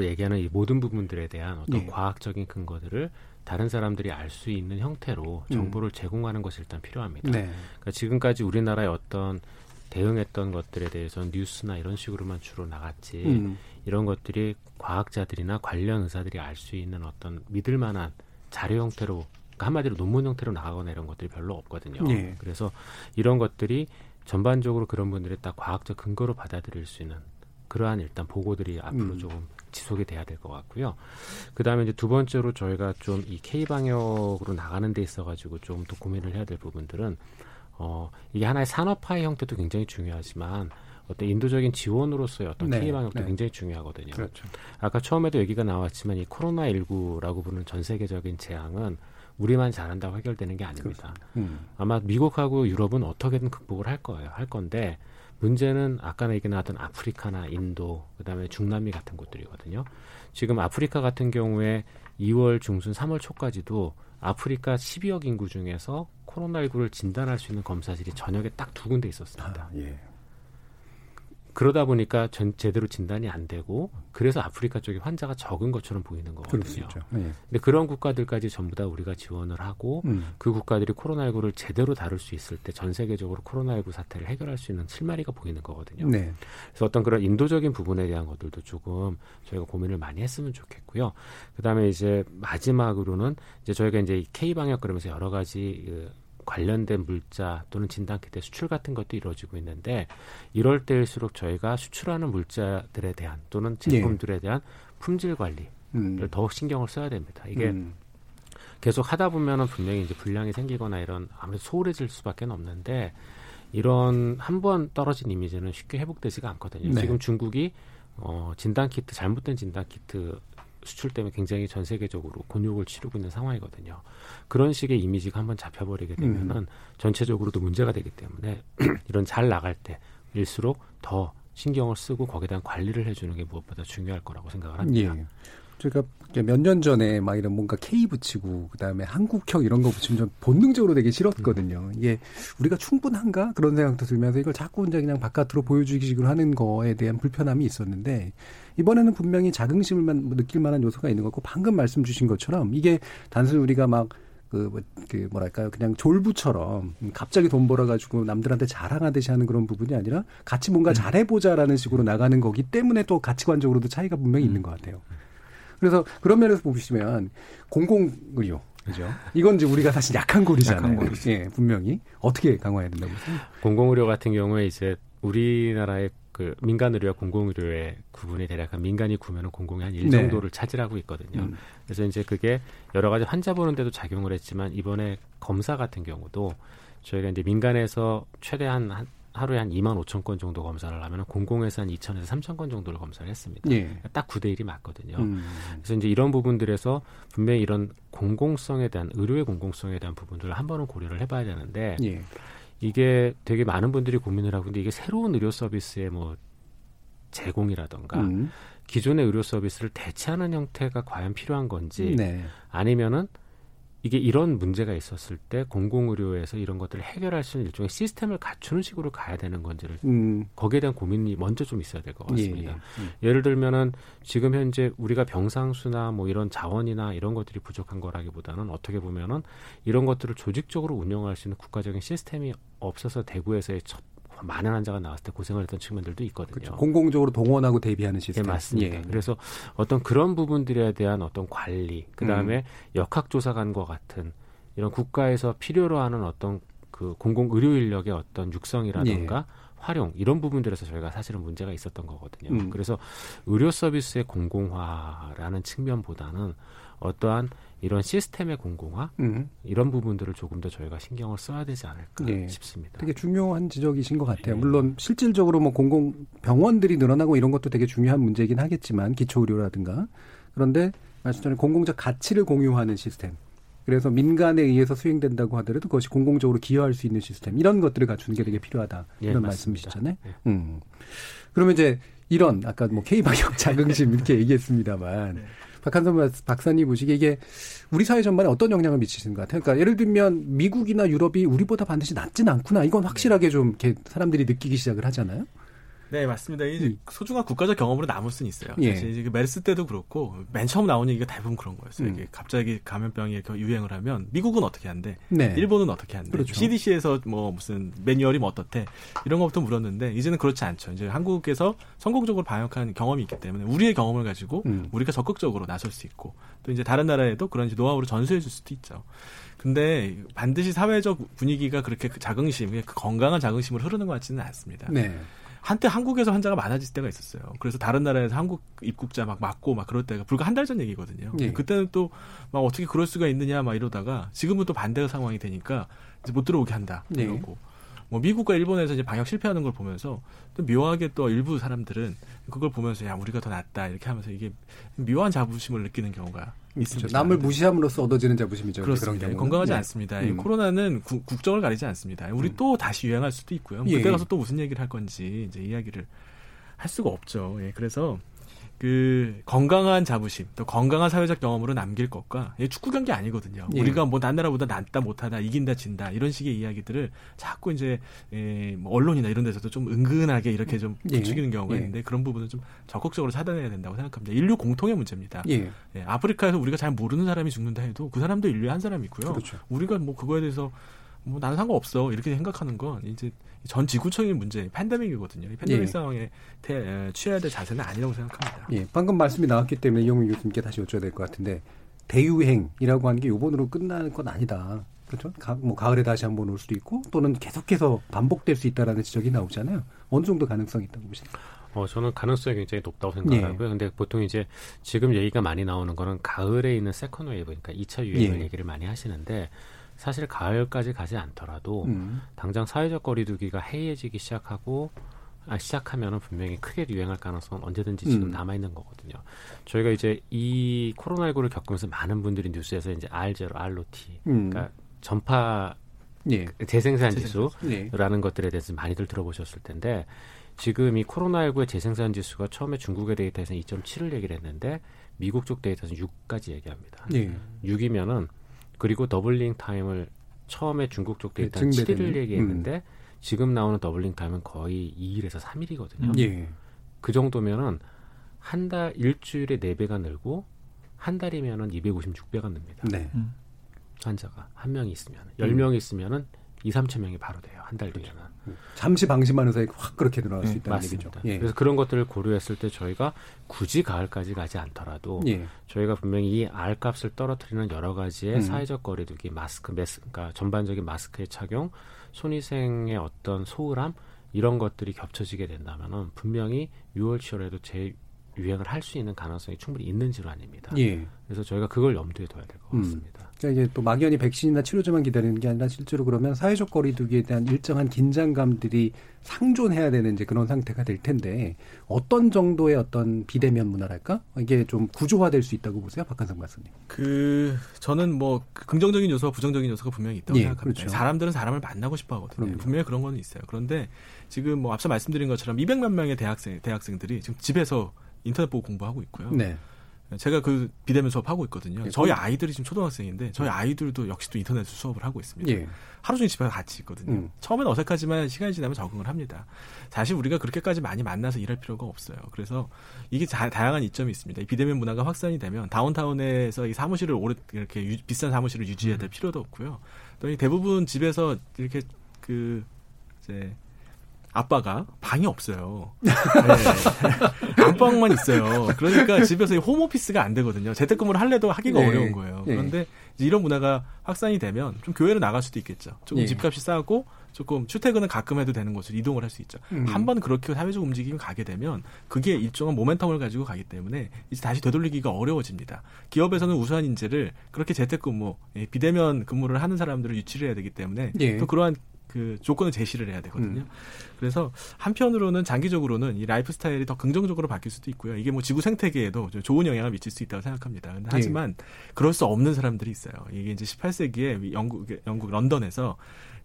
얘기하는 이 모든 부분들에 대한 어떤 예. 과학적인 근거들을 다른 사람들이 알 수 있는 형태로 음. 정보를 음. 제공하는 것이 일단 필요합니다. 네. 그러니까 지금까지 우리나라의 어떤 대응했던 것들에 대해서 뉴스나 이런 식으로만 주로 나갔지 음. 이런 것들이 과학자들이나 관련 의사들이 알 수 있는 어떤 믿을 만한 자료 형태로 그러니까 한마디로 논문 형태로 나가거나 이런 것들이 별로 없거든요. 예. 그래서 이런 것들이 전반적으로 그런 분들이 딱 과학적 근거로 받아들일 수 있는 그러한 일단 보고들이 앞으로 음. 조금 지속이 돼야 될 것 같고요. 그 다음에 이제 두 번째로 저희가 좀 이 K 방역으로 나가는 데 있어 가지고 좀 더 고민을 해야 될 부분들은 어 이게 하나의 산업화의 형태도 굉장히 중요하지만 어떤 인도적인 지원으로서의 어떤 네, K 방역도 네. 굉장히 중요하거든요. 그렇죠. 아까 처음에도 얘기가 나왔지만 이 코로나 19라고 부르는 전 세계적인 재앙은 우리만 잘한다고 해결되는 게 아닙니다. 음. 아마 미국하고 유럽은 어떻게든 극복을 할 거예요. 할 건데 문제는 아까 얘기 나왔던 아프리카나 인도 그다음에 중남미 같은 곳들이거든요. 지금 아프리카 같은 경우에 2월 중순 3월 초까지도 아프리카 12억 인구 중에서 코로나19를 진단할 수 있는 검사실이 저녁에 딱 두 군데 있었습니다. 예. 그러다 보니까 전 제대로 진단이 안 되고 그래서 아프리카 쪽에 환자가 적은 것처럼 보이는 거거든요. 있죠. 예. 근데 그런 국가들까지 전부 다 우리가 지원을 하고 음. 그 국가들이 코로나19를 제대로 다룰 수 있을 때 전 세계적으로 코로나19 사태를 해결할 수 있는 실마리가 보이는 거거든요. 네. 그래서 어떤 그런 인도적인 부분에 대한 것들도 조금 저희가 고민을 많이 했으면 좋겠고요. 그다음에 이제 마지막으로는 이제 저희가 이제 이 K 방역 그러면서 여러 가지 그 관련된 물자 또는 진단키트 수출 같은 것도 이루어지고 있는데 이럴 때일수록 저희가 수출하는 물자들에 대한 또는 제품들에 대한 품질 관리를 음. 더욱 신경을 써야 됩니다. 이게 음. 계속 하다 보면은 분명히 이제 불량이 생기거나 이런 아무래도 소홀해질 수밖에 없는데 이런 한 번 떨어진 이미지는 쉽게 회복되지가 않거든요. 네. 지금 중국이 어 진단 키트 잘못된 진단 키트 수출 때문에 굉장히 전 세계적으로 곤욕을 치르고 있는 상황이거든요. 그런 식의 이미지가 한번 잡혀버리게 되면은 음. 전체적으로도 문제가 되기 때문에 이런 잘 나갈 때일수록 더 신경을 쓰고 거기에 대한 관리를 해주는 게 무엇보다 중요할 거라고 생각을 합니다. 예. 제가 몇 년 전에 막 이런 뭔가 K 붙이고 그다음에 한국형 이런 거 붙이면 좀 본능적으로 되게 싫었거든요. 이게 우리가 충분한가 그런 생각도 들면서 이걸 자꾸 이제 그냥 바깥으로 보여주기식으로 하는 거에 대한 불편함이 있었는데 이번에는 분명히 자긍심을 느낄 만한 요소가 있는 거고 방금 말씀 주신 것처럼 이게 단순히 우리가 막 그, 뭐, 그, 뭐랄까요. 그냥 졸부처럼 갑자기 돈 벌어가지고 남들한테 자랑하듯이 하는 그런 부분이 아니라 같이 뭔가 잘해보자라는 식으로 나가는 거기 때문에 또 가치관적으로도 차이가 분명히 있는 것 같아요. 그래서 그런 면에서 보시면 공공의료. 그죠? 이건 이제 우리가 사실 약한 고리잖아요. 약한. 예, 분명히. 어떻게 강화해야 된다고 보세요? 공공의료 같은 경우에 이제 우리나라의 그 민간 의료와 공공 의료의 구분이 대략 한 민간이 구면은 공공이 한일 네. 정도를 차지하고 있거든요. 음. 그래서 이제 그게 여러 가지 환자 보는 데도 작용을 했지만 이번에 검사 같은 경우도 저희가 이제 민간에서 최대한 한 하루에 한 2만 5천 건 정도 검사를 하면 공공에서 한 2천에서 3천 건 정도를 검사를 했습니다. 예. 딱 9대 1이 맞거든요. 음. 그래서 이제 이런 부분들에서 분명히 이런 공공성에 대한 의료의 공공성에 대한 부분들을 한 번은 고려를 해봐야 되는데 예. 이게 되게 많은 분들이 고민을 하고 있는데 이게 새로운 의료 서비스의 뭐 제공이라던가 음. 기존의 의료 서비스를 대체하는 형태가 과연 필요한 건지 네. 아니면은 이게 이런 문제가 있었을 때 공공의료에서 이런 것들을 해결할 수 있는 일종의 시스템을 갖추는 식으로 가야 되는 건지를 음. 거기에 대한 고민이 먼저 좀 있어야 될 것 같습니다. 예, 예. 음. 예를 들면은 지금 현재 우리가 병상 수나 뭐 이런 자원이나 이런 것들이 부족한 거라기보다는 어떻게 보면은 이런 것들을 조직적으로 운영할 수 있는 국가적인 시스템이 없어서 대구에서의 첫 많은 환자가 나왔을 때 고생을 했던 측면들도 있거든요. 그렇죠. 공공적으로 동원하고 대비하는 네, 시스템. 맞습니다. 예. 그래서 어떤 그런 부분들에 대한 어떤 관리, 그 다음에 역학조사관과 같은 이런 국가에서 필요로 하는 어떤 그 공공 의료 인력의 어떤 육성이라든가 활용 이런 부분들에서 저희가 사실은 문제가 있었던 거거든요. 음. 그래서 의료 서비스의 공공화라는 측면보다는 어떠한 이런 시스템의 공공화 음. 이런 부분들을 조금 더 저희가 신경을 써야 되지 않을까 예. 싶습니다. 되게 중요한 지적이신 것 같아요. 네. 물론 실질적으로 뭐 공공 병원들이 늘어나고 이런 것도 되게 중요한 문제이긴 하겠지만 기초 의료라든가 그런데 말씀처럼 공공적 가치를 공유하는 시스템. 그래서 민간에 의해서 수행된다고 하더라도 그것이 공공적으로 기여할 수 있는 시스템 이런 것들을 갖추는 게 되게 필요하다 예, 이런 맞습니다. 말씀이시잖아요. 예. 음. 그러면 이제 이런 아까 뭐 K 방역 자긍심 이렇게 얘기했습니다만 네. 박한선 박- 박사님 보시기에 이게 우리 사회 전반에 어떤 영향을 미치시는 것 같아요? 그러니까 예를 들면 미국이나 유럽이 우리보다 반드시 낫진 않구나 이건 확실하게 좀 이렇게 사람들이 느끼기 시작을 하잖아요. 네, 맞습니다. 이제 음. 소중한 국가적 경험으로 남을 수는 있어요. 예. 사실 이제 메르스 때도 그렇고 맨 처음 나온 얘기가 대부분 그런 거였어요. 음. 이게 갑자기 감염병이 유행을 하면 미국은 어떻게 한대, 네. 일본은 어떻게 한대, 그렇죠. CDC에서 뭐 무슨 매뉴얼이 뭐 어떻대 이런 것부터 물었는데 이제는 그렇지 않죠. 이제 한국에서 성공적으로 방역한 경험이 있기 때문에 우리의 경험을 가지고 음. 우리가 적극적으로 나설 수 있고 또 이제 다른 나라에도 그런 노하우를 전수해 줄 수도 있죠. 근데 반드시 사회적 분위기가 그렇게 그 자긍심, 그 건강한 자긍심으로 흐르는 것 같지는 않습니다. 네. 한때 한국에서 환자가 많아질 때가 있었어요. 그래서 다른 나라에서 한국 입국자 막 맞고 막 그럴 때가 불과 한 달 전 얘기거든요. 예. 그때는 또 막 어떻게 그럴 수가 있느냐 막 이러다가 지금은 또 반대 상황이 되니까 이제 못 들어오게 한다 네. 이러고 뭐 미국과 일본에서 이제 방역 실패하는 걸 보면서 또 묘하게 또 일부 사람들은 그걸 보면서 야 우리가 더 낫다 이렇게 하면서 이게 묘한 자부심을 느끼는 경우가 있습니다. 남을 무시함으로써 얻어지는 자부심이죠. 그렇습니다. 건강하지 네. 않습니다. 음. 코로나는 구, 국적을 가리지 않습니다. 우리 음. 또 다시 유행할 수도 있고요. 예. 그때 가서 또 무슨 얘기를 할 건지 이제 이야기를 할 수가 없죠. 예, 그래서 그 건강한 자부심 또 건강한 사회적 경험으로 남길 것과 예, 축구 경기 아니거든요. 예. 우리가 뭐난 나라보다 낫다 못하다 이긴다 진다 이런 식의 이야기들을 자꾸 이제 예, 뭐 언론이나 이런 데서도 좀 은근하게 이렇게 좀 예. 부추기는 경우가 예. 있는데 그런 부분은 좀 적극적으로 차단해야 된다고 생각합니다. 인류 공통의 문제입니다. 예. 예, 아프리카에서 우리가 잘 모르는 사람이 죽는다 해도 그 사람도 인류의 한 사람이고요. 그렇죠. 우리가 뭐 그거에 대해서 뭐 나는 상관없어 이렇게 생각하는 건 이제 전 지구적인 문제, 팬데믹이거든요. 이 팬데믹 예. 상황에 대, 에, 취해야 될 자세는 아니라고 생각합니다. 예, 방금 말씀이 나왔기 때문에 이영민 교수님께 다시 여쭤야 될 것 같은데 대유행이라고 하는 게 요번으로 끝나는 건 아니다. 그렇죠? 가, 뭐 가을에 다시 한번 올 수도 있고 또는 계속해서 반복될 수 있다라는 지적이 나오잖아요. 어느 정도 가능성이 있다고 보십니까? 어, 저는 가능성이 굉장히 높다고 예. 생각하고요. 근데 보통 이제 지금 얘기가 많이 나오는 거는 가을에 있는 second wave, 그러니까 2차 유행을 예. 얘기를 많이 하시는데 사실 가을까지 가지 않더라도 음. 당장 사회적 거리두기가 해이해지기 시작하고 아, 시작하면은 분명히 크게 유행할 가능성은 언제든지 지금 음. 남아 있는 거거든요. 저희가 이제 이 코로나19를 겪으면서 많은 분들이 뉴스에서 이제 R0, R-T, 음. 그러니까 전파 예. 재생산 지수 예. 라는 것들에 대해서 많이들 들어보셨을 텐데 지금 이 코로나19의 재생산 지수가 처음에 중국의 데이터에서는 2.7을 얘기를 했는데 미국 쪽 데이터에서는 6까지 얘기합니다. 예. 6이면은 그리고 doubling time을 처음에 중국 쪽 데이터는 네, 증대되는. 7일을 얘기했는데 지금 나오는 doubling time은 거의 2일에서 3일이거든요. 예. 그 정도면은 한 달 일주일에 4배가 늘고 한 달이면은 256배가 납니다. 네. 환자가 한 명이 있으면 음. 10명이 있으면은 2, 3천 명이 바로 돼요. 한 달 뒤에는. 잠시 방심하는 사이에 확 그렇게 늘어날 수 있다는 맞습니다. 얘기죠. 예. 그래서 그런 것들을 고려했을 때 저희가 굳이 가을까지 가지 않더라도 예. 저희가 분명히 이 R 값을 떨어뜨리는 여러 가지의 음. 사회적 거리두기, 마스크, 메스, 그러니까 전반적인 마스크의 착용, 손위생의 어떤 소홀함 이런 것들이 겹쳐지게 된다면은 분명히 6월, 7월에도 재 유행을 할 수 있는 가능성이 충분히 있는 질환입니다. 예. 그래서 저희가 그걸 염두에 둬야 될것 음. 같습니다. 그러니까 이게 또 막연히 백신이나 치료제만 기다리는 게 아니라 실제로 그러면 사회적 거리두기에 대한 일정한 긴장감들이 상존해야 되는 이제 그런 상태가 될 텐데 어떤 정도의 어떤 비대면 문화랄까 이게 좀 구조화될 수 있다고 보세요, 박한성 말씀님. 그 저는 뭐그 긍정적인 요소와 부정적인 요소가 분명히 있다고 예, 생각합니다. 그렇죠. 사람들은 사람을 만나고 싶어 하거든요. 그럼요. 분명히 그런 건 있어요. 그런데 지금 뭐 앞서 말씀드린 것처럼 200만 명의 대학생 대학생들이 지금 집에서 인터넷 보고 공부하고 있고요. 네. 제가 그 비대면 수업 하고 있거든요. 예, 저희 그럼- 아이들이 지금 초등학생인데 저희 아이들도 역시 또 인터넷 수업을 하고 있습니다. 예. 하루 종일 집에서 같이 있거든요. 음. 처음에는 어색하지만 시간이 지나면 적응을 합니다. 사실 우리가 그렇게까지 많이 만나서 일할 필요가 없어요. 그래서 이게 자- 다양한 이점이 있습니다. 이 비대면 문화가 확산이 되면 다운타운에서 이 사무실을 오래 이렇게 유- 비싼 사무실을 유지해야 될 필요도 없고요. 또이 대부분 집에서 이렇게 그 이제 아빠가 방이 없어요. 네. 안방만 있어요. 그러니까 집에서 이 홈오피스가 안 되거든요. 재택근무를 할래도 하기가 네. 어려운 거예요. 네. 그런데 이런 문화가 확산이 되면 좀 교회를 나갈 수도 있겠죠. 조금 예. 집값이 싸고 조금 출퇴근은 가끔 해도 되는 곳으로 이동을 할 수 있죠. 음. 한번 그렇게 사회적 움직임이 가게 되면 그게 일정한 모멘텀을 가지고 가기 때문에 이제 다시 되돌리기가 어려워집니다. 기업에서는 우수한 인재를 그렇게 재택근무, 예, 비대면 근무를 하는 사람들을 유치를 해야 되기 때문에 예. 또 그러한 그 조건을 제시를 해야 되거든요. 음. 그래서 한편으로는 장기적으로는 이 라이프 스타일이 더 긍정적으로 바뀔 수도 있고요. 이게 뭐 지구 생태계에도 좀 좋은 영향을 미칠 수 있다고 생각합니다. 근데 예. 하지만 그럴 수 없는 사람들이 있어요. 이게 이제 18세기에 영국 영국 런던에서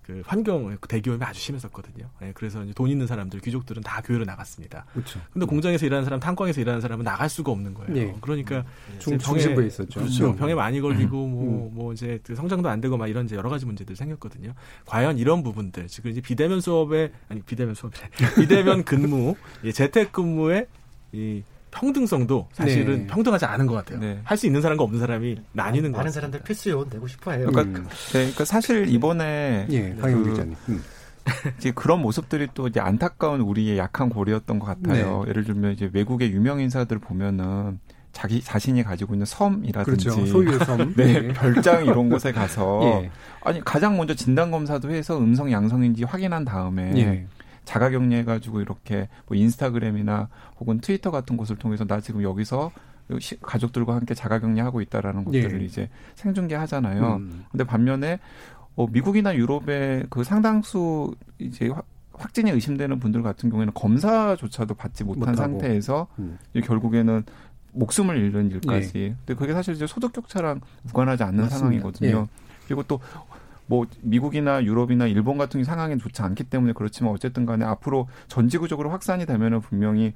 그 환경 대기오염이 아주 심했었거든요. 예, 그래서 이제 돈 있는 사람들 귀족들은 다 교외로 나갔습니다. 그렇죠. 근데 공장에서 일하는 사람, 탄광에서 일하는 사람은 나갈 수가 없는 거예요. 예. 그러니까 중- 이제 병에 중심부에 있었죠. 그렇죠. 음. 병에 많이 걸리고 음. 뭐뭐 이제 그 성장도 안 되고 막 이런 이제 여러 가지 문제들 생겼거든요. 과연 이런 부분들 지금 이제 비대면 수업에 아니 비대면 수업이래 비대면 근무, 이 재택 근무의 이 평등성도 사실은 네. 평등하지 않은 것 같아요. 할수 있는 사람과 없는 사람이 나뉘는 것 많은. 사람들 필수 요원 되고 싶어해요. 그러니까, 네, 그러니까 사실 이번에 예, 그 강영 기자님. 음. 이제 그런 모습들이 또 이제 안타까운 우리의 약한 고리였던 것 같아요. 네. 예를 들면 이제 외국의 유명 인사들 보면은 자기 자신이 가지고 있는 섬이라든지 그렇죠. 소유의 섬. 네, 네. 별장 이런 곳에 가서 예. 아니 가장 먼저 진단 검사도 해서 음성 양성인지 확인한 다음에 예. 자가 격리해 가지고 이렇게 뭐 인스타그램이나 혹은 트위터 같은 곳을 통해서 나 지금 여기서 시- 가족들과 함께 자가 격리하고 있다라는 것들을 예. 이제 생중계 하잖아요. 음. 근데 반면에 어, 미국이나 유럽의 그 상당수 이제 확- 확진이 의심되는 분들 같은 경우에는 검사조차도 받지 못한 못하고. 상태에서 음. 결국에는 목숨을 잃는 일까지. 근데 그게 사실 이제 소득 격차랑 무관하지 않는 맞습니다. 상황이거든요. 예. 그리고 또 뭐 미국이나 유럽이나 일본 같은 상황이 좋지 않기 때문에 그렇지만 어쨌든 간에 앞으로 전 지구적으로 확산이 되면은 분명히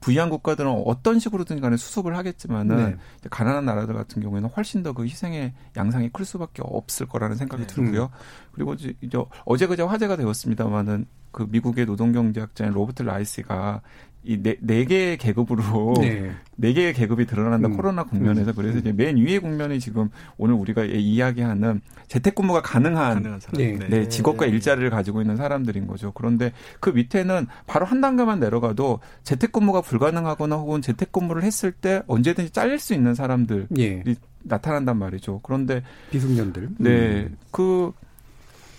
부유한 국가들은 어떤 식으로든 간에 수습을 하겠지만은 네. 가난한 나라들 같은 경우에는 훨씬 더 그 희생의 양상이 클 수밖에 없을 거라는 생각이 들고요. 그리고 이제 이제 어제 그제 화제가 되었습니다만은 그 미국의 노동경제학자인 로버트 라이시가 이네 네 개의 계급으로 네. 네 개의 계급이 드러난다 음. 코로나 국면에서 음. 그래서 이제 맨 위의 국면이 지금 오늘 우리가 이야기하는 재택근무가 가능한, 가능한. 네. 네, 네. 직업과 일자리를 가지고 있는 사람들인 거죠. 그런데 그 밑에는 바로 한 단계만 내려가도 재택근무가 불가능하거나 혹은 재택근무를 했을 때 언제든지 잘릴 수 있는 사람들이 예. 나타난단 말이죠. 그런데 비숙련들. 네, 음. 그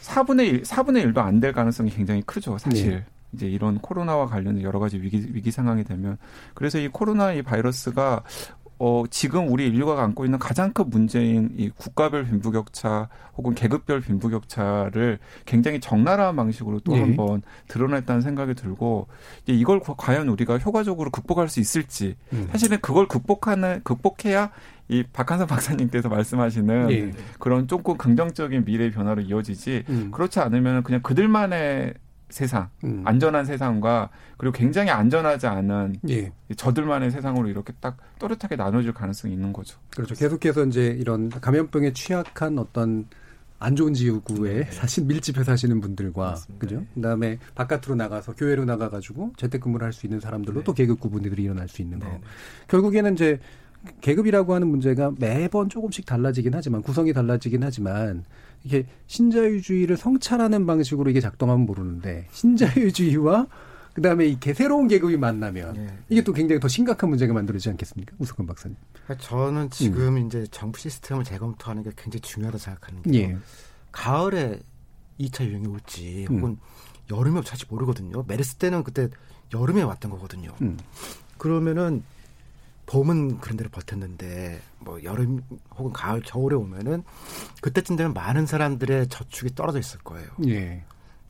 4분의 1, 4분의 1도 안 될 가능성이 굉장히 크죠, 사실. 네. 이제 이런 코로나와 관련된 여러 가지 위기, 위기 상황이 되면. 그래서 이 코로나 이 바이러스가 어, 지금 우리 인류가 안고 있는 가장 큰 문제인 이 국가별 빈부격차 혹은 계급별 빈부격차를 굉장히 적나라한 방식으로 또 네. 한번 드러냈다는 생각이 들고 이제 이걸 과- 과연 우리가 효과적으로 극복할 수 있을지 음. 사실은 그걸 극복하는 극복해야 이 박한선 박사님께서 말씀하시는 예. 그런 조금 긍정적인 미래의 변화로 이어지지 음. 그렇지 않으면 그냥 그들만의 세상 음. 안전한 세상과 그리고 굉장히 안전하지 않은 예. 저들만의 세상으로 이렇게 딱 또렷하게 나눠질 가능성이 있는 거죠. 그렇죠. 계속해서 이제 이런 감염병에 취약한 어떤 안 좋은 지구에 사실 밀집해 사시는 분들과 맞습니다. 그죠? 그다음에 바깥으로 나가서 교회로 나가 가지고 재택근무를 할 수 있는 사람들로 또 계급 구분들이 일어날 수 있는 거. 네, 네. 결국에는 이제 계급이라고 하는 문제가 매번 조금씩 달라지긴 하지만 구성이 달라지긴 하지만 이게 신자유주의를 성찰하는 방식으로 이게 작동하면 모르는데 신자유주의와 그다음에 이렇게 새로운 계급이 만나면 예. 이게 또 굉장히 더 심각한 문제가 만들어지지 않겠습니까? 우석근 박사님. 그러니까 저는 지금 이제 정부 시스템을 재검토하는 게 굉장히 중요하다 생각하는 게 예. 가을에 2차 유행이 올지 음. 혹은 여름에 올지 사실 모르거든요. 메르스 때는 그때 여름에 왔던 거거든요. 음. 그러면은 봄은 그런 데를 버텼는데 뭐 여름 혹은 가을 겨울에 오면은 그때쯤 되면 많은 사람들의 저축이 떨어져 있을 거예요. 예.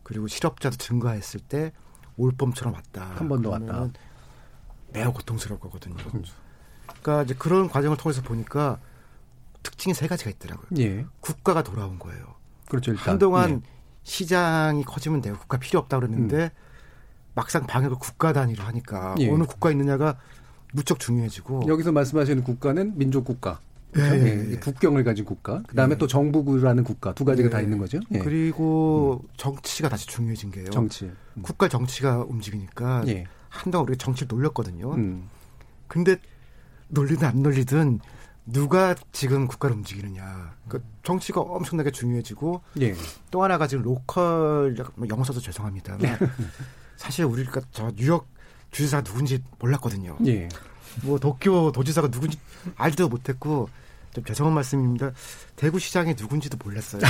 그리고 실업자도 증가했을 때 올봄처럼 왔다. 한 번 더 왔다. 그러면은 매우 고통스러울 거거든요. 그러니까 이제 그런 과정을 통해서 보니까 특징이 세 가지가 있더라고요. 예. 국가가 돌아온 거예요. 그렇죠. 일단. 한동안 예. 시장이 커지면 되고 국가 필요 없다 그랬는데 막상 방역을 국가 단위로 하니까 예. 어느 국가 있느냐가 무척 중요해지고 여기서 말씀하시는 국가는 민족 국가. 예, 그렇죠? 예, 예, 예. 국경을 가진 국가. 그 다음에 예. 또 정부구라는 국가 두 가지가 예. 다 있는 거죠. 예. 그리고 정치가 다시 중요해진 게요. 정치. 음. 국가 정치가 움직이니까 예. 한동안 우리가 정치를 놀렸거든요. 음. 근데 놀리든 안 놀리든 누가 지금 국가를 움직이느냐. 그 정치가 엄청나게 중요해지고 예. 또 하나가 지금 로컬 뭐 영어 써서 죄송합니다만 사실 우리가 저 뉴욕 주지사가 누군지 몰랐거든요. 예. 뭐 도쿄 도지사가 누군지 알지도 못했고 좀 죄송한 말씀입니다. 대구시장이 누군지도 몰랐어요.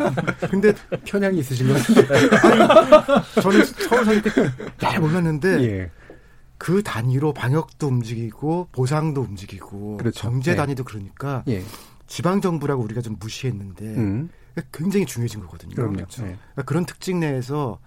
근데 편향이 있으신 것 같은데. 저는 서울 사닐 때잘 몰랐는데 예. 그 단위로 방역도 움직이고 보상도 움직이고 그렇죠. 경제 네. 단위도 그러니까 예. 지방 정부라고 우리가 좀 무시했는데 음. 굉장히 중요해진 거거든요. 그렇죠. 예. 그러니까 그런 특징 내에서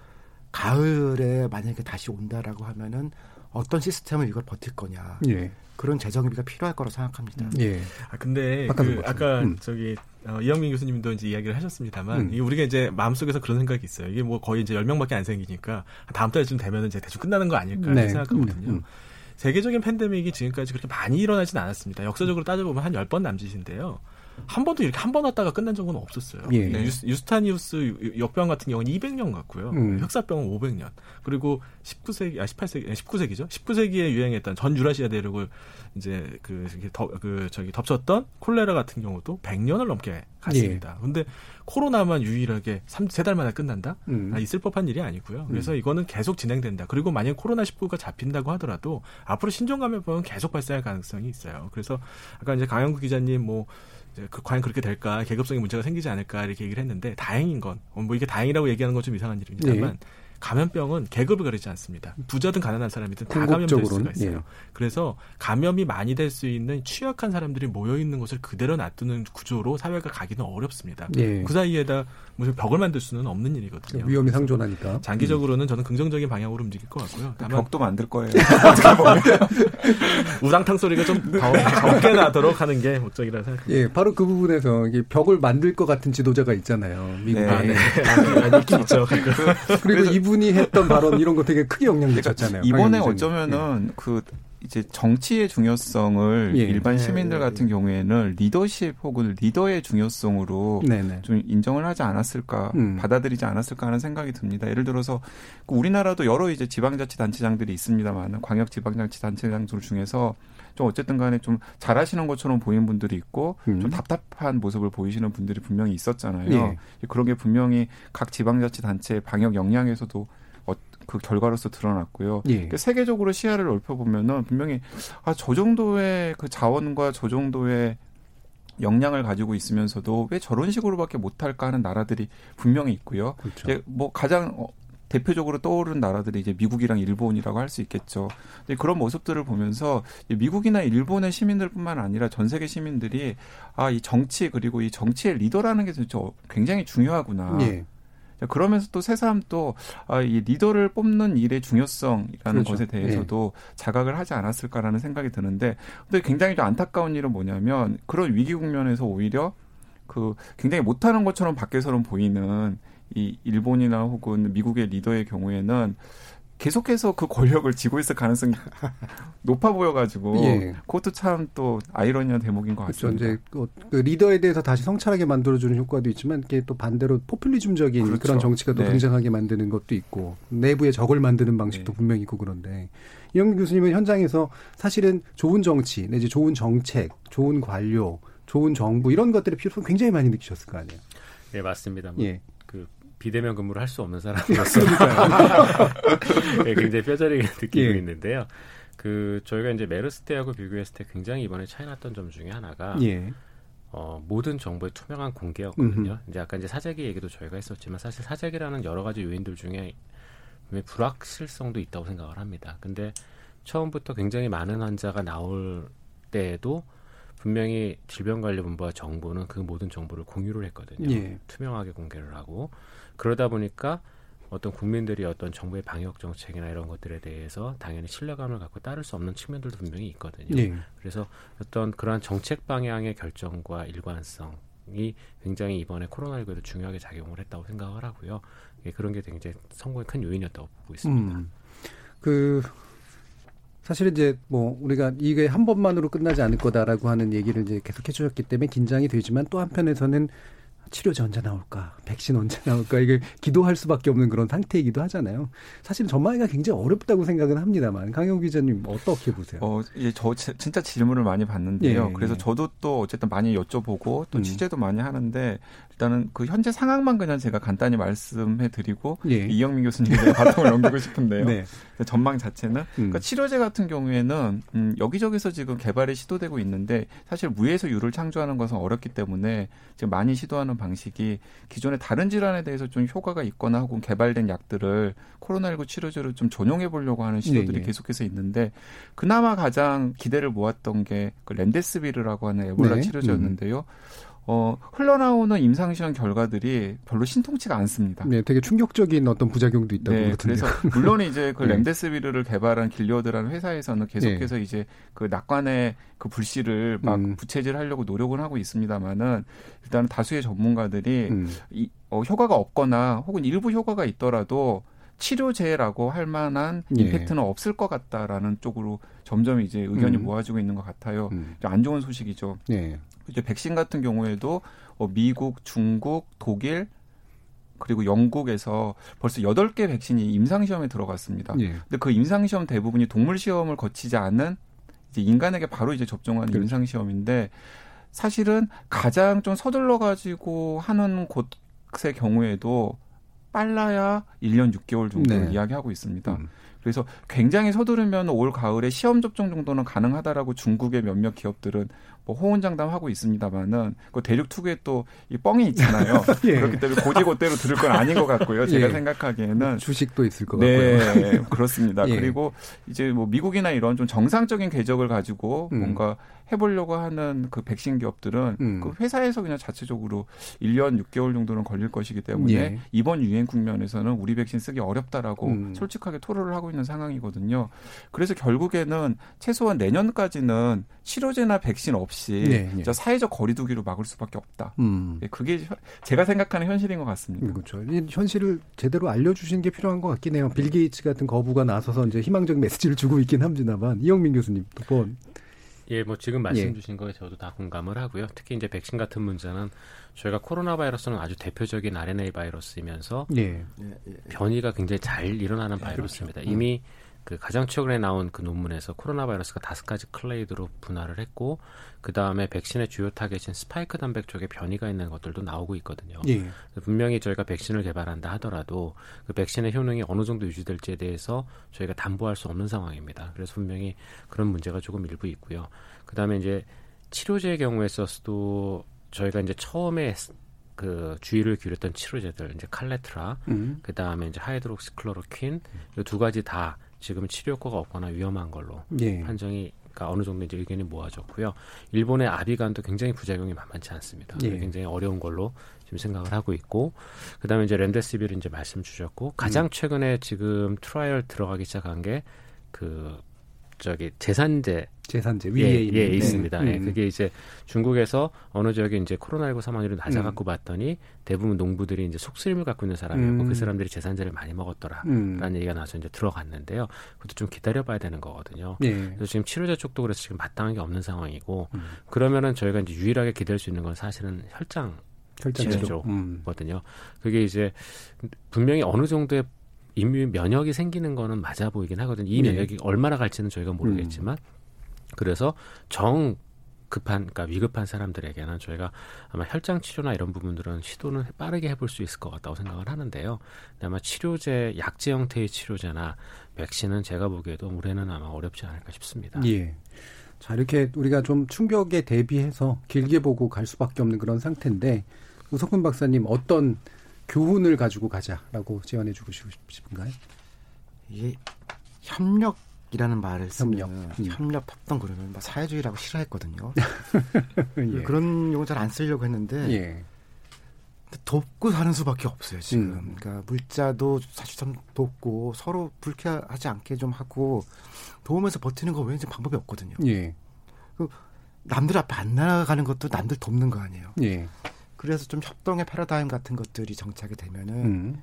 가을에 만약에 다시 온다라고 하면은 어떤 시스템을 이걸 버틸 거냐. 예. 그런 재정비가 필요할 거라고 생각합니다. 예. 아 근데 그 박사님. 아까 음. 저기 어, 이영민 교수님도 이제 이야기를 하셨습니다만 음. 이게 우리가 이제 마음속에서 그런 생각이 있어요. 이게 뭐 거의 이제 10명밖에 안 생기니까 다음 달쯤 되면은 이제 대충 끝나는 거 아닐까 네. 생각하거든요. 음, 음. 세계적인 팬데믹이 지금까지 그렇게 많이 일어나진 않았습니다. 역사적으로 따져보면 한 10번 남짓인데요. 한 번도 이렇게 한 번 왔다가 끝난 적은 없었어요. 예. 네. 유스, 유스 타니우스 역병 같은 경우는 200년 같고요. 음. 흑사병은 500년. 그리고 19세기, 아, 18세기, 19세기죠. 19세기에 유행했던 전 유라시아 대륙을 이제 그, 덮, 그, 저기 덮쳤던 콜레라 같은 경우도 100년을 넘게 갔습니다. 예. 근데 코로나만 유일하게 3, 3달 만에 끝난다? 음. 아, 있을 법한 일이 아니고요. 그래서 이거는 계속 진행된다. 그리고 만약 코로나19가 잡힌다고 하더라도 앞으로 신종 감염병은 계속 발생할 가능성이 있어요. 그래서 아까 이제 강영구 기자님 뭐 그 과연 그렇게 될까 계급성의 문제가 생기지 않을까 이렇게 얘기를 했는데 다행인 건 뭐 이게 다행이라고 얘기하는 건 좀 이상한 일입니다만 네. 감염병은 계급을 가리지 않습니다. 부자든 가난한 사람이든 다 감염될 수가 궁극적으로는, 있어요. 예. 그래서 감염이 많이 될 수 있는 취약한 사람들이 모여 있는 곳을 그대로 놔두는 구조로 사회가 가기는 어렵습니다. 예. 그 사이에다 무슨 벽을 만들 수는 없는 일이거든요. 위험이 상존하니까. 장기적으로는 저는 긍정적인 방향으로 움직일 것 같고요. 다만 벽도 만들 거예요. 우당탕 소리가 좀 더 적게 나도록 하는 게 목적이라 생각합니다. 예, 바로 그 부분에서 이게 벽을 만들 것 같은 지도자가 있잖아요. 미국에. 네. 아, 네. 아니, 있긴 있죠. 그리고 이분이 했던 발언 이런 거 되게 크게 영향 미쳤잖아요. 이번에. 어쩌면은 그 이제 정치의 중요성을 예. 일반 네, 시민들 네, 같은 경우에는 리더십 혹은 리더의 중요성으로 예. 네네. 좀 인정을 하지 않았을까, 음. 받아들이지 않았을까 하는 생각이 듭니다. 예를 들어서 그 우리나라도 여러 이제 지방자치단체장들이 있습니다만 광역 지방자치단체장들 중에서 좀 어쨌든 간에 좀 잘하시는 것처럼 보이는 분들이 있고 음. 좀 답답한 모습을 보이시는 분들이 분명히 있었잖아요. 예. 그런 게 분명히 각 지방자치단체의 방역 역량에서도 어, 그 결과로서 드러났고요. 예. 그 세계적으로 시야를 넓혀보면은 분명히 아, 저 정도의 그 자원과 저 정도의 역량을 가지고 있으면서도 왜 저런 식으로밖에 못할까 하는 나라들이 분명히 있고요. 그렇죠. 이제 뭐 가장 어, 대표적으로 떠오른 나라들이 이제 미국이랑 일본이라고 할 수 있겠죠. 근데 그런 모습들을 보면서 이 미국이나 일본의 시민들뿐만 아니라 전 세계 시민들이 아 이 정치 그리고 이 정치의 리더라는 게 진짜 굉장히 중요하구나. 예. 자, 그러면서 또 새삼 또, 아, 이 리더를 뽑는 일의 중요성이라는 그렇죠. 것에 대해서도 자각을 하지 않았을까라는 생각이 드는데, 근데 굉장히 좀 안타까운 일은 뭐냐면, 그런 위기 국면에서 오히려 그 굉장히 못하는 것처럼 밖에서는 보이는 이 일본이나 혹은 미국의 리더의 경우에는 계속해서 그 권력을 쥐고 있을 가능성이 높아 보여가지고 예. 그것도 참 또 아이러니한 대목인 것 그렇죠. 같습니다. 이제 그- 그 리더에 대해서 다시 성찰하게 만들어주는 효과도 있지만 이게 또 반대로 포퓰리즘적인 그렇죠. 그런 정치가 또 네. 등장하게 만드는 것도 있고 내부에 적을 만드는 방식도 네. 분명히 있고 그런데 이영민 교수님은 현장에서 사실은 좋은 정치 내지 좋은 정책, 좋은 관료, 좋은 정부 이런 것들의 필요성 굉장히 많이 느끼셨을 거 아니에요. 네 맞습니다. 뭐 예. 그 비대면 근무를 할 수 없는 사람으로서 네, 굉장히 뼈저리게 느끼고 예. 있는데요. 그 저희가 이제 메르스 때하고 비교했을 때 굉장히 이번에 차이 났던 점 중에 하나가 예. 어, 모든 정보의 투명한 공개였거든요. 음흠. 이제 아까 이제 사재기 얘기도 저희가 했었지만 사실 사재기라는 여러 가지 요인들 중에 불확실성도 있다고 생각을 합니다. 근데 처음부터 굉장히 많은 환자가 나올 때에도 분명히 질병관리본부와 정부는 그 모든 정보를 공유를 했거든요. 예. 투명하게 공개를 하고 그러다 보니까 어떤 국민들이 어떤 정부의 방역 정책이나 이런 것들에 대해서 당연히 신뢰감을 갖고 따를 수 없는 측면들도 분명히 있거든요. 예. 그래서 어떤 그러한 정책 방향의 결정과 일관성이 굉장히 이번에 코로나19에도 중요하게 작용을 했다고 생각을 하고요. 예, 그런 게 굉장히 성공의 큰 요인이었다고 보고 있습니다. 음. 그 사실 이제 뭐 우리가 이게 한 번만으로 끝나지 않을 거다라고 하는 얘기를 이제 계속 해주셨기 때문에 긴장이 되지만 또 한편에서는 치료제 언제 나올까, 백신 언제 나올까 이게 기도할 수밖에 없는 그런 상태이기도 하잖아요. 사실 전망하기가 굉장히 어렵다고 생각은 합니다만 강영 기자님 어떻게 보세요? 어, 예, 저 지- 진짜 질문을 많이 받는데요. 예, 그래서 예. 저도 또 어쨌든 많이 여쭤보고 또 음. 취재도 많이 하는데 일단은 그 현재 상황만 그냥 제가 간단히 말씀해 드리고 예. 이영민 교수님께 바통을 넘기고 싶은데요. 네. 전망 자체는 음. 그러니까 치료제 같은 경우에는 음, 여기저기서 지금 개발이 시도되고 있는데 사실 무에서 유를 창조하는 것은 어렵기 때문에 지금 많이 시도하는 방식이 기존의 다른 질환에 대해서 좀 효과가 있거나 혹은 개발된 약들을 코로나19 치료제로 좀 전용해 보려고 하는 시도들이 네, 네. 계속해서 있는데 그나마 가장 기대를 모았던 게 그 렌데스비르라고 하는 에볼라 네. 치료제였는데요. 어, 흘러나오는 임상시험 결과들이 별로 신통치가 않습니다. 네, 되게 충격적인 어떤 부작용도 있다고 네, 그러던데요. 그래서 물론 이제 그 네. 렘데스비르를 개발한 길리어드라는 회사에서는 계속해서 네. 이제 그 낙관의 그 불씨를 막 음. 부채질하려고 노력은 하고 있습니다만은 일단 다수의 전문가들이 음. 이, 어, 효과가 없거나 혹은 일부 효과가 있더라도 치료제라고 할 만한 예. 임팩트는 없을 것 같다라는 쪽으로 점점 이제 의견이 음. 모아지고 있는 것 같아요. 음. 좀안 좋은 소식이죠. 네. 이제 백신 같은 경우에도 어, 미국, 중국, 독일 그리고 영국에서 벌써 여덟 개 백신이 임상 시험에 들어갔습니다. 예. 근데 그 임상 시험 대부분이 동물 시험을 거치지 않은 이제 인간에게 바로 이제 접종하는 그렇죠. 임상 시험인데 사실은 가장 좀 서둘러 가지고 하는 곳의 경우에도 빨라야 1년 6개월 정도를 네. 이야기하고 있습니다. 음. 그래서 굉장히 서두르면 올 가을에 시험 접종 정도는 가능하다라고 중국의 몇몇 기업들은 뭐 호언장담하고 있습니다만은 그 대륙 특유의 또이 뻥이 있잖아요. 예. 그렇기 때문에 고지고대로 들을 건 아닌 것 같고요. 제가 예. 생각하기에는 주식도 있을 것 네, 같고요. 그렇습니다. 예. 그리고 이제 뭐 미국이나 이런 좀 정상적인 궤적을 가지고 음. 뭔가 해보려고 하는 그 백신 기업들은 음. 그 회사에서 그냥 자체적으로 1년 6개월 정도는 걸릴 것이기 때문에 예. 이번 유행 국면에서는 우리 백신 쓰기 어렵다라고 음. 솔직하게 토로를 하고 있는 상황이거든요. 그래서 결국에는 최소한 내년까지는 치료제나 백신 없이 네, 네. 진짜 사회적 거리두기로 막을 수밖에 없다. 음. 예, 그게 현- 제가 생각하는 현실인 것 같습니다. 그렇죠. 이 현실을 제대로 알려주시는 게 필요한 것 같긴 해요. 빌 게이츠 같은 거부가 나서서 이제 희망적인 메시지를 주고 있긴 합니다만 이영민 교수님 또 번. 예, 뭐 지금 말씀 예. 주신 거에 저도 다 공감을 하고요. 특히 이제 백신 같은 문제는 저희가 코로나 바이러스는 아주 대표적인 RNA 바이러스이면서 예. 변이가 굉장히 잘 일어나는 바이러스입니다. 이미 그 가장 최근에 나온 그 논문에서 코로나 바이러스가 다섯 가지 clade로 분할을 했고 그 다음에 백신의 주요 타겟인 스파이크 단백 쪽에 변이가 있는 것들도 나오고 있거든요. 예. 분명히 저희가 백신을 개발한다 하더라도 그 백신의 효능이 어느 정도 유지될지에 대해서 저희가 담보할 수 없는 상황입니다. 그래서 분명히 그런 문제가 조금 일부 있고요. 그 다음에 이제 치료제의 경우에 있어서도 저희가 이제 처음에 그 주의를 기울였던 치료제들 이제 칼레트라 음. 그 다음에 이제 하이드록시클로로퀸 이두 가지 다 지금 치료 효과가 없거나 위험한 걸로 예. 판정이 그러니까 어느 정도 이제 의견이 모아졌고요. 일본의 아비간도 굉장히 부작용이 만만치 않습니다. 예. 굉장히 어려운 걸로 지금 생각을 하고 있고 그다음에 이제 렘데시비르를 이제 말씀 주셨고 가장 음. 최근에 지금 trial 들어가기 시작한 게그 저기 제산제 제산제 예, 위에 예, 있는. 네. 있습니다. 예, 음. 그게 이제 중국에서 어느 지역에 이제 코로나19 사망률이 낮아갖고 봤더니 대부분 농부들이 이제 속쓰림을 갖고 있는 사람이었고 음. 그 사람들이 제산제를 많이 먹었더라. 음. 라는 얘기가 나서 이제 들어갔는데요. 그것도 좀 기다려봐야 되는 거거든요. 예. 그래서 지금 치료제 쪽도 그래서 지금 마땅한 게 없는 상황이고 음. 그러면은 저희가 이제 유일하게 기댈 수 있는 건 사실은 혈장 혈장 치료. 음. 치료거든요. 그게 이제 분명히 어느 정도의 이미 면역이 생기는 거는 맞아 보이긴 하거든요. 이 네. 면역이 얼마나 갈지는 저희가 모르겠지만 그래서 정 급한, 그러니까 위급한 사람들에게는 저희가 아마 혈장 치료나 이런 부분들은 시도는 빠르게 해볼 수 있을 것 같다고 생각을 하는데요. 아마 치료제, 약제 형태의 치료제나 백신은 제가 보기에도 올해는 아마 어렵지 않을까 싶습니다. 예. 자, 이렇게 우리가 좀 충격에 대비해서 길게 보고 갈 수밖에 없는 그런 상태인데 우석훈 박사님 어떤 교훈을 가지고 가자라고 제안해 주고 싶은가요? 이게 협력 이라는 말을 쓰면 협력. 협력, 음. 협동 그러면 막 사회주의라고 싫어했거든요. 예. 그런 용어 잘 안 쓰려고 했는데 예. 돕고 사는 수밖에 없어요 지금. 음. 그러니까 물자도 사실 좀 돕고 서로 불쾌하지 않게 좀 하고 도우면서 버티는 거 외에는 방법이 없거든요. 예. 그 남들 앞에 안 나가는 것도 남들 돕는 거 아니에요. 예. 그래서 좀 협동의 패러다임 같은 것들이 정착이 되면은 음.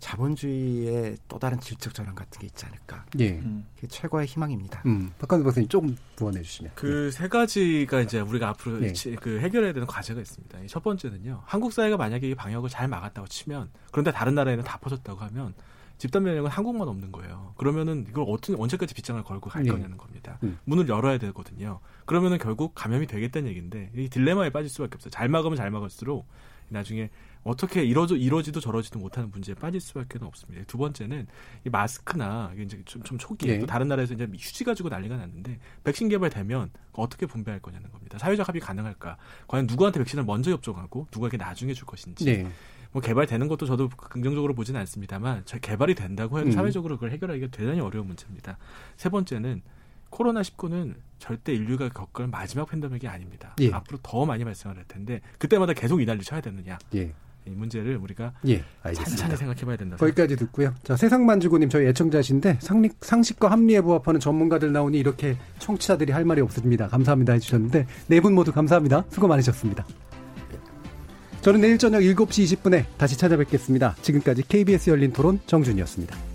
자본주의의 또 다른 질적 전환 같은 게 있지 않을까. 예. 그게 최고의 희망입니다. 음. 박한수 박사님 조금 부원해 주시면. 그세 가지가 이제 우리가 앞으로 네. 치- 그 해결해야 되는 과제가 있습니다. 이첫 번째는요. 한국 사회가 만약에 이 방역을 잘 막았다고 치면 그런데 다른 나라에는 다 퍼졌다고 하면 집단 면역은 한국만 없는 거예요. 그러면은 이걸 어떤 언제까지 빗장을 걸고 갈 네. 거냐는 겁니다. 음. 문을 열어야 되거든요. 그러면은 결국 감염이 되겠다는 얘기인데 이 딜레마에 빠질 수밖에 없어요. 잘 막으면 잘 막을수록 나중에 어떻게 이러져 이러지도 저러지도 못하는 문제에 빠질 수밖에 없습니다. 두 번째는 이 마스크나 이게 이제 좀, 좀 초기에 네. 또 다른 나라에서 이제 휴지 가지고 난리가 났는데 백신 개발되면 어떻게 분배할 거냐는 겁니다. 사회적 합의 가능할까? 과연 누구한테 백신을 먼저 접종하고 누구에게 나중에 줄 것인지. 네. 뭐 개발되는 것도 저도 긍정적으로 보지는 않습니다만 저 개발이 된다고 해도 음. 사회적으로 그걸 해결하기가 대단히 어려운 문제입니다. 세 번째는 코로나 19는 절대 인류가 겪을 마지막 팬데믹이 아닙니다. 예. 앞으로 더 많이 발생을 할 텐데 그때마다 계속 이달리 쳐야 되느냐. 예. 이 문제를 우리가 예, 알겠습니다. 찬찬히 생각해봐야 된다. 거기까지 듣고요. 자, 세상만주고님 저희 애청자신데 상식, 상식과 합리에 부합하는 전문가들 나오니 이렇게 청취자들이 할 말이 없습니다. 감사합니다 해주셨는데 네 분 모두 감사합니다. 수고 많으셨습니다. 저는 내일 저녁 7시 20분에 다시 찾아뵙겠습니다. 지금까지 KBS 열린 토론 정준이었습니다.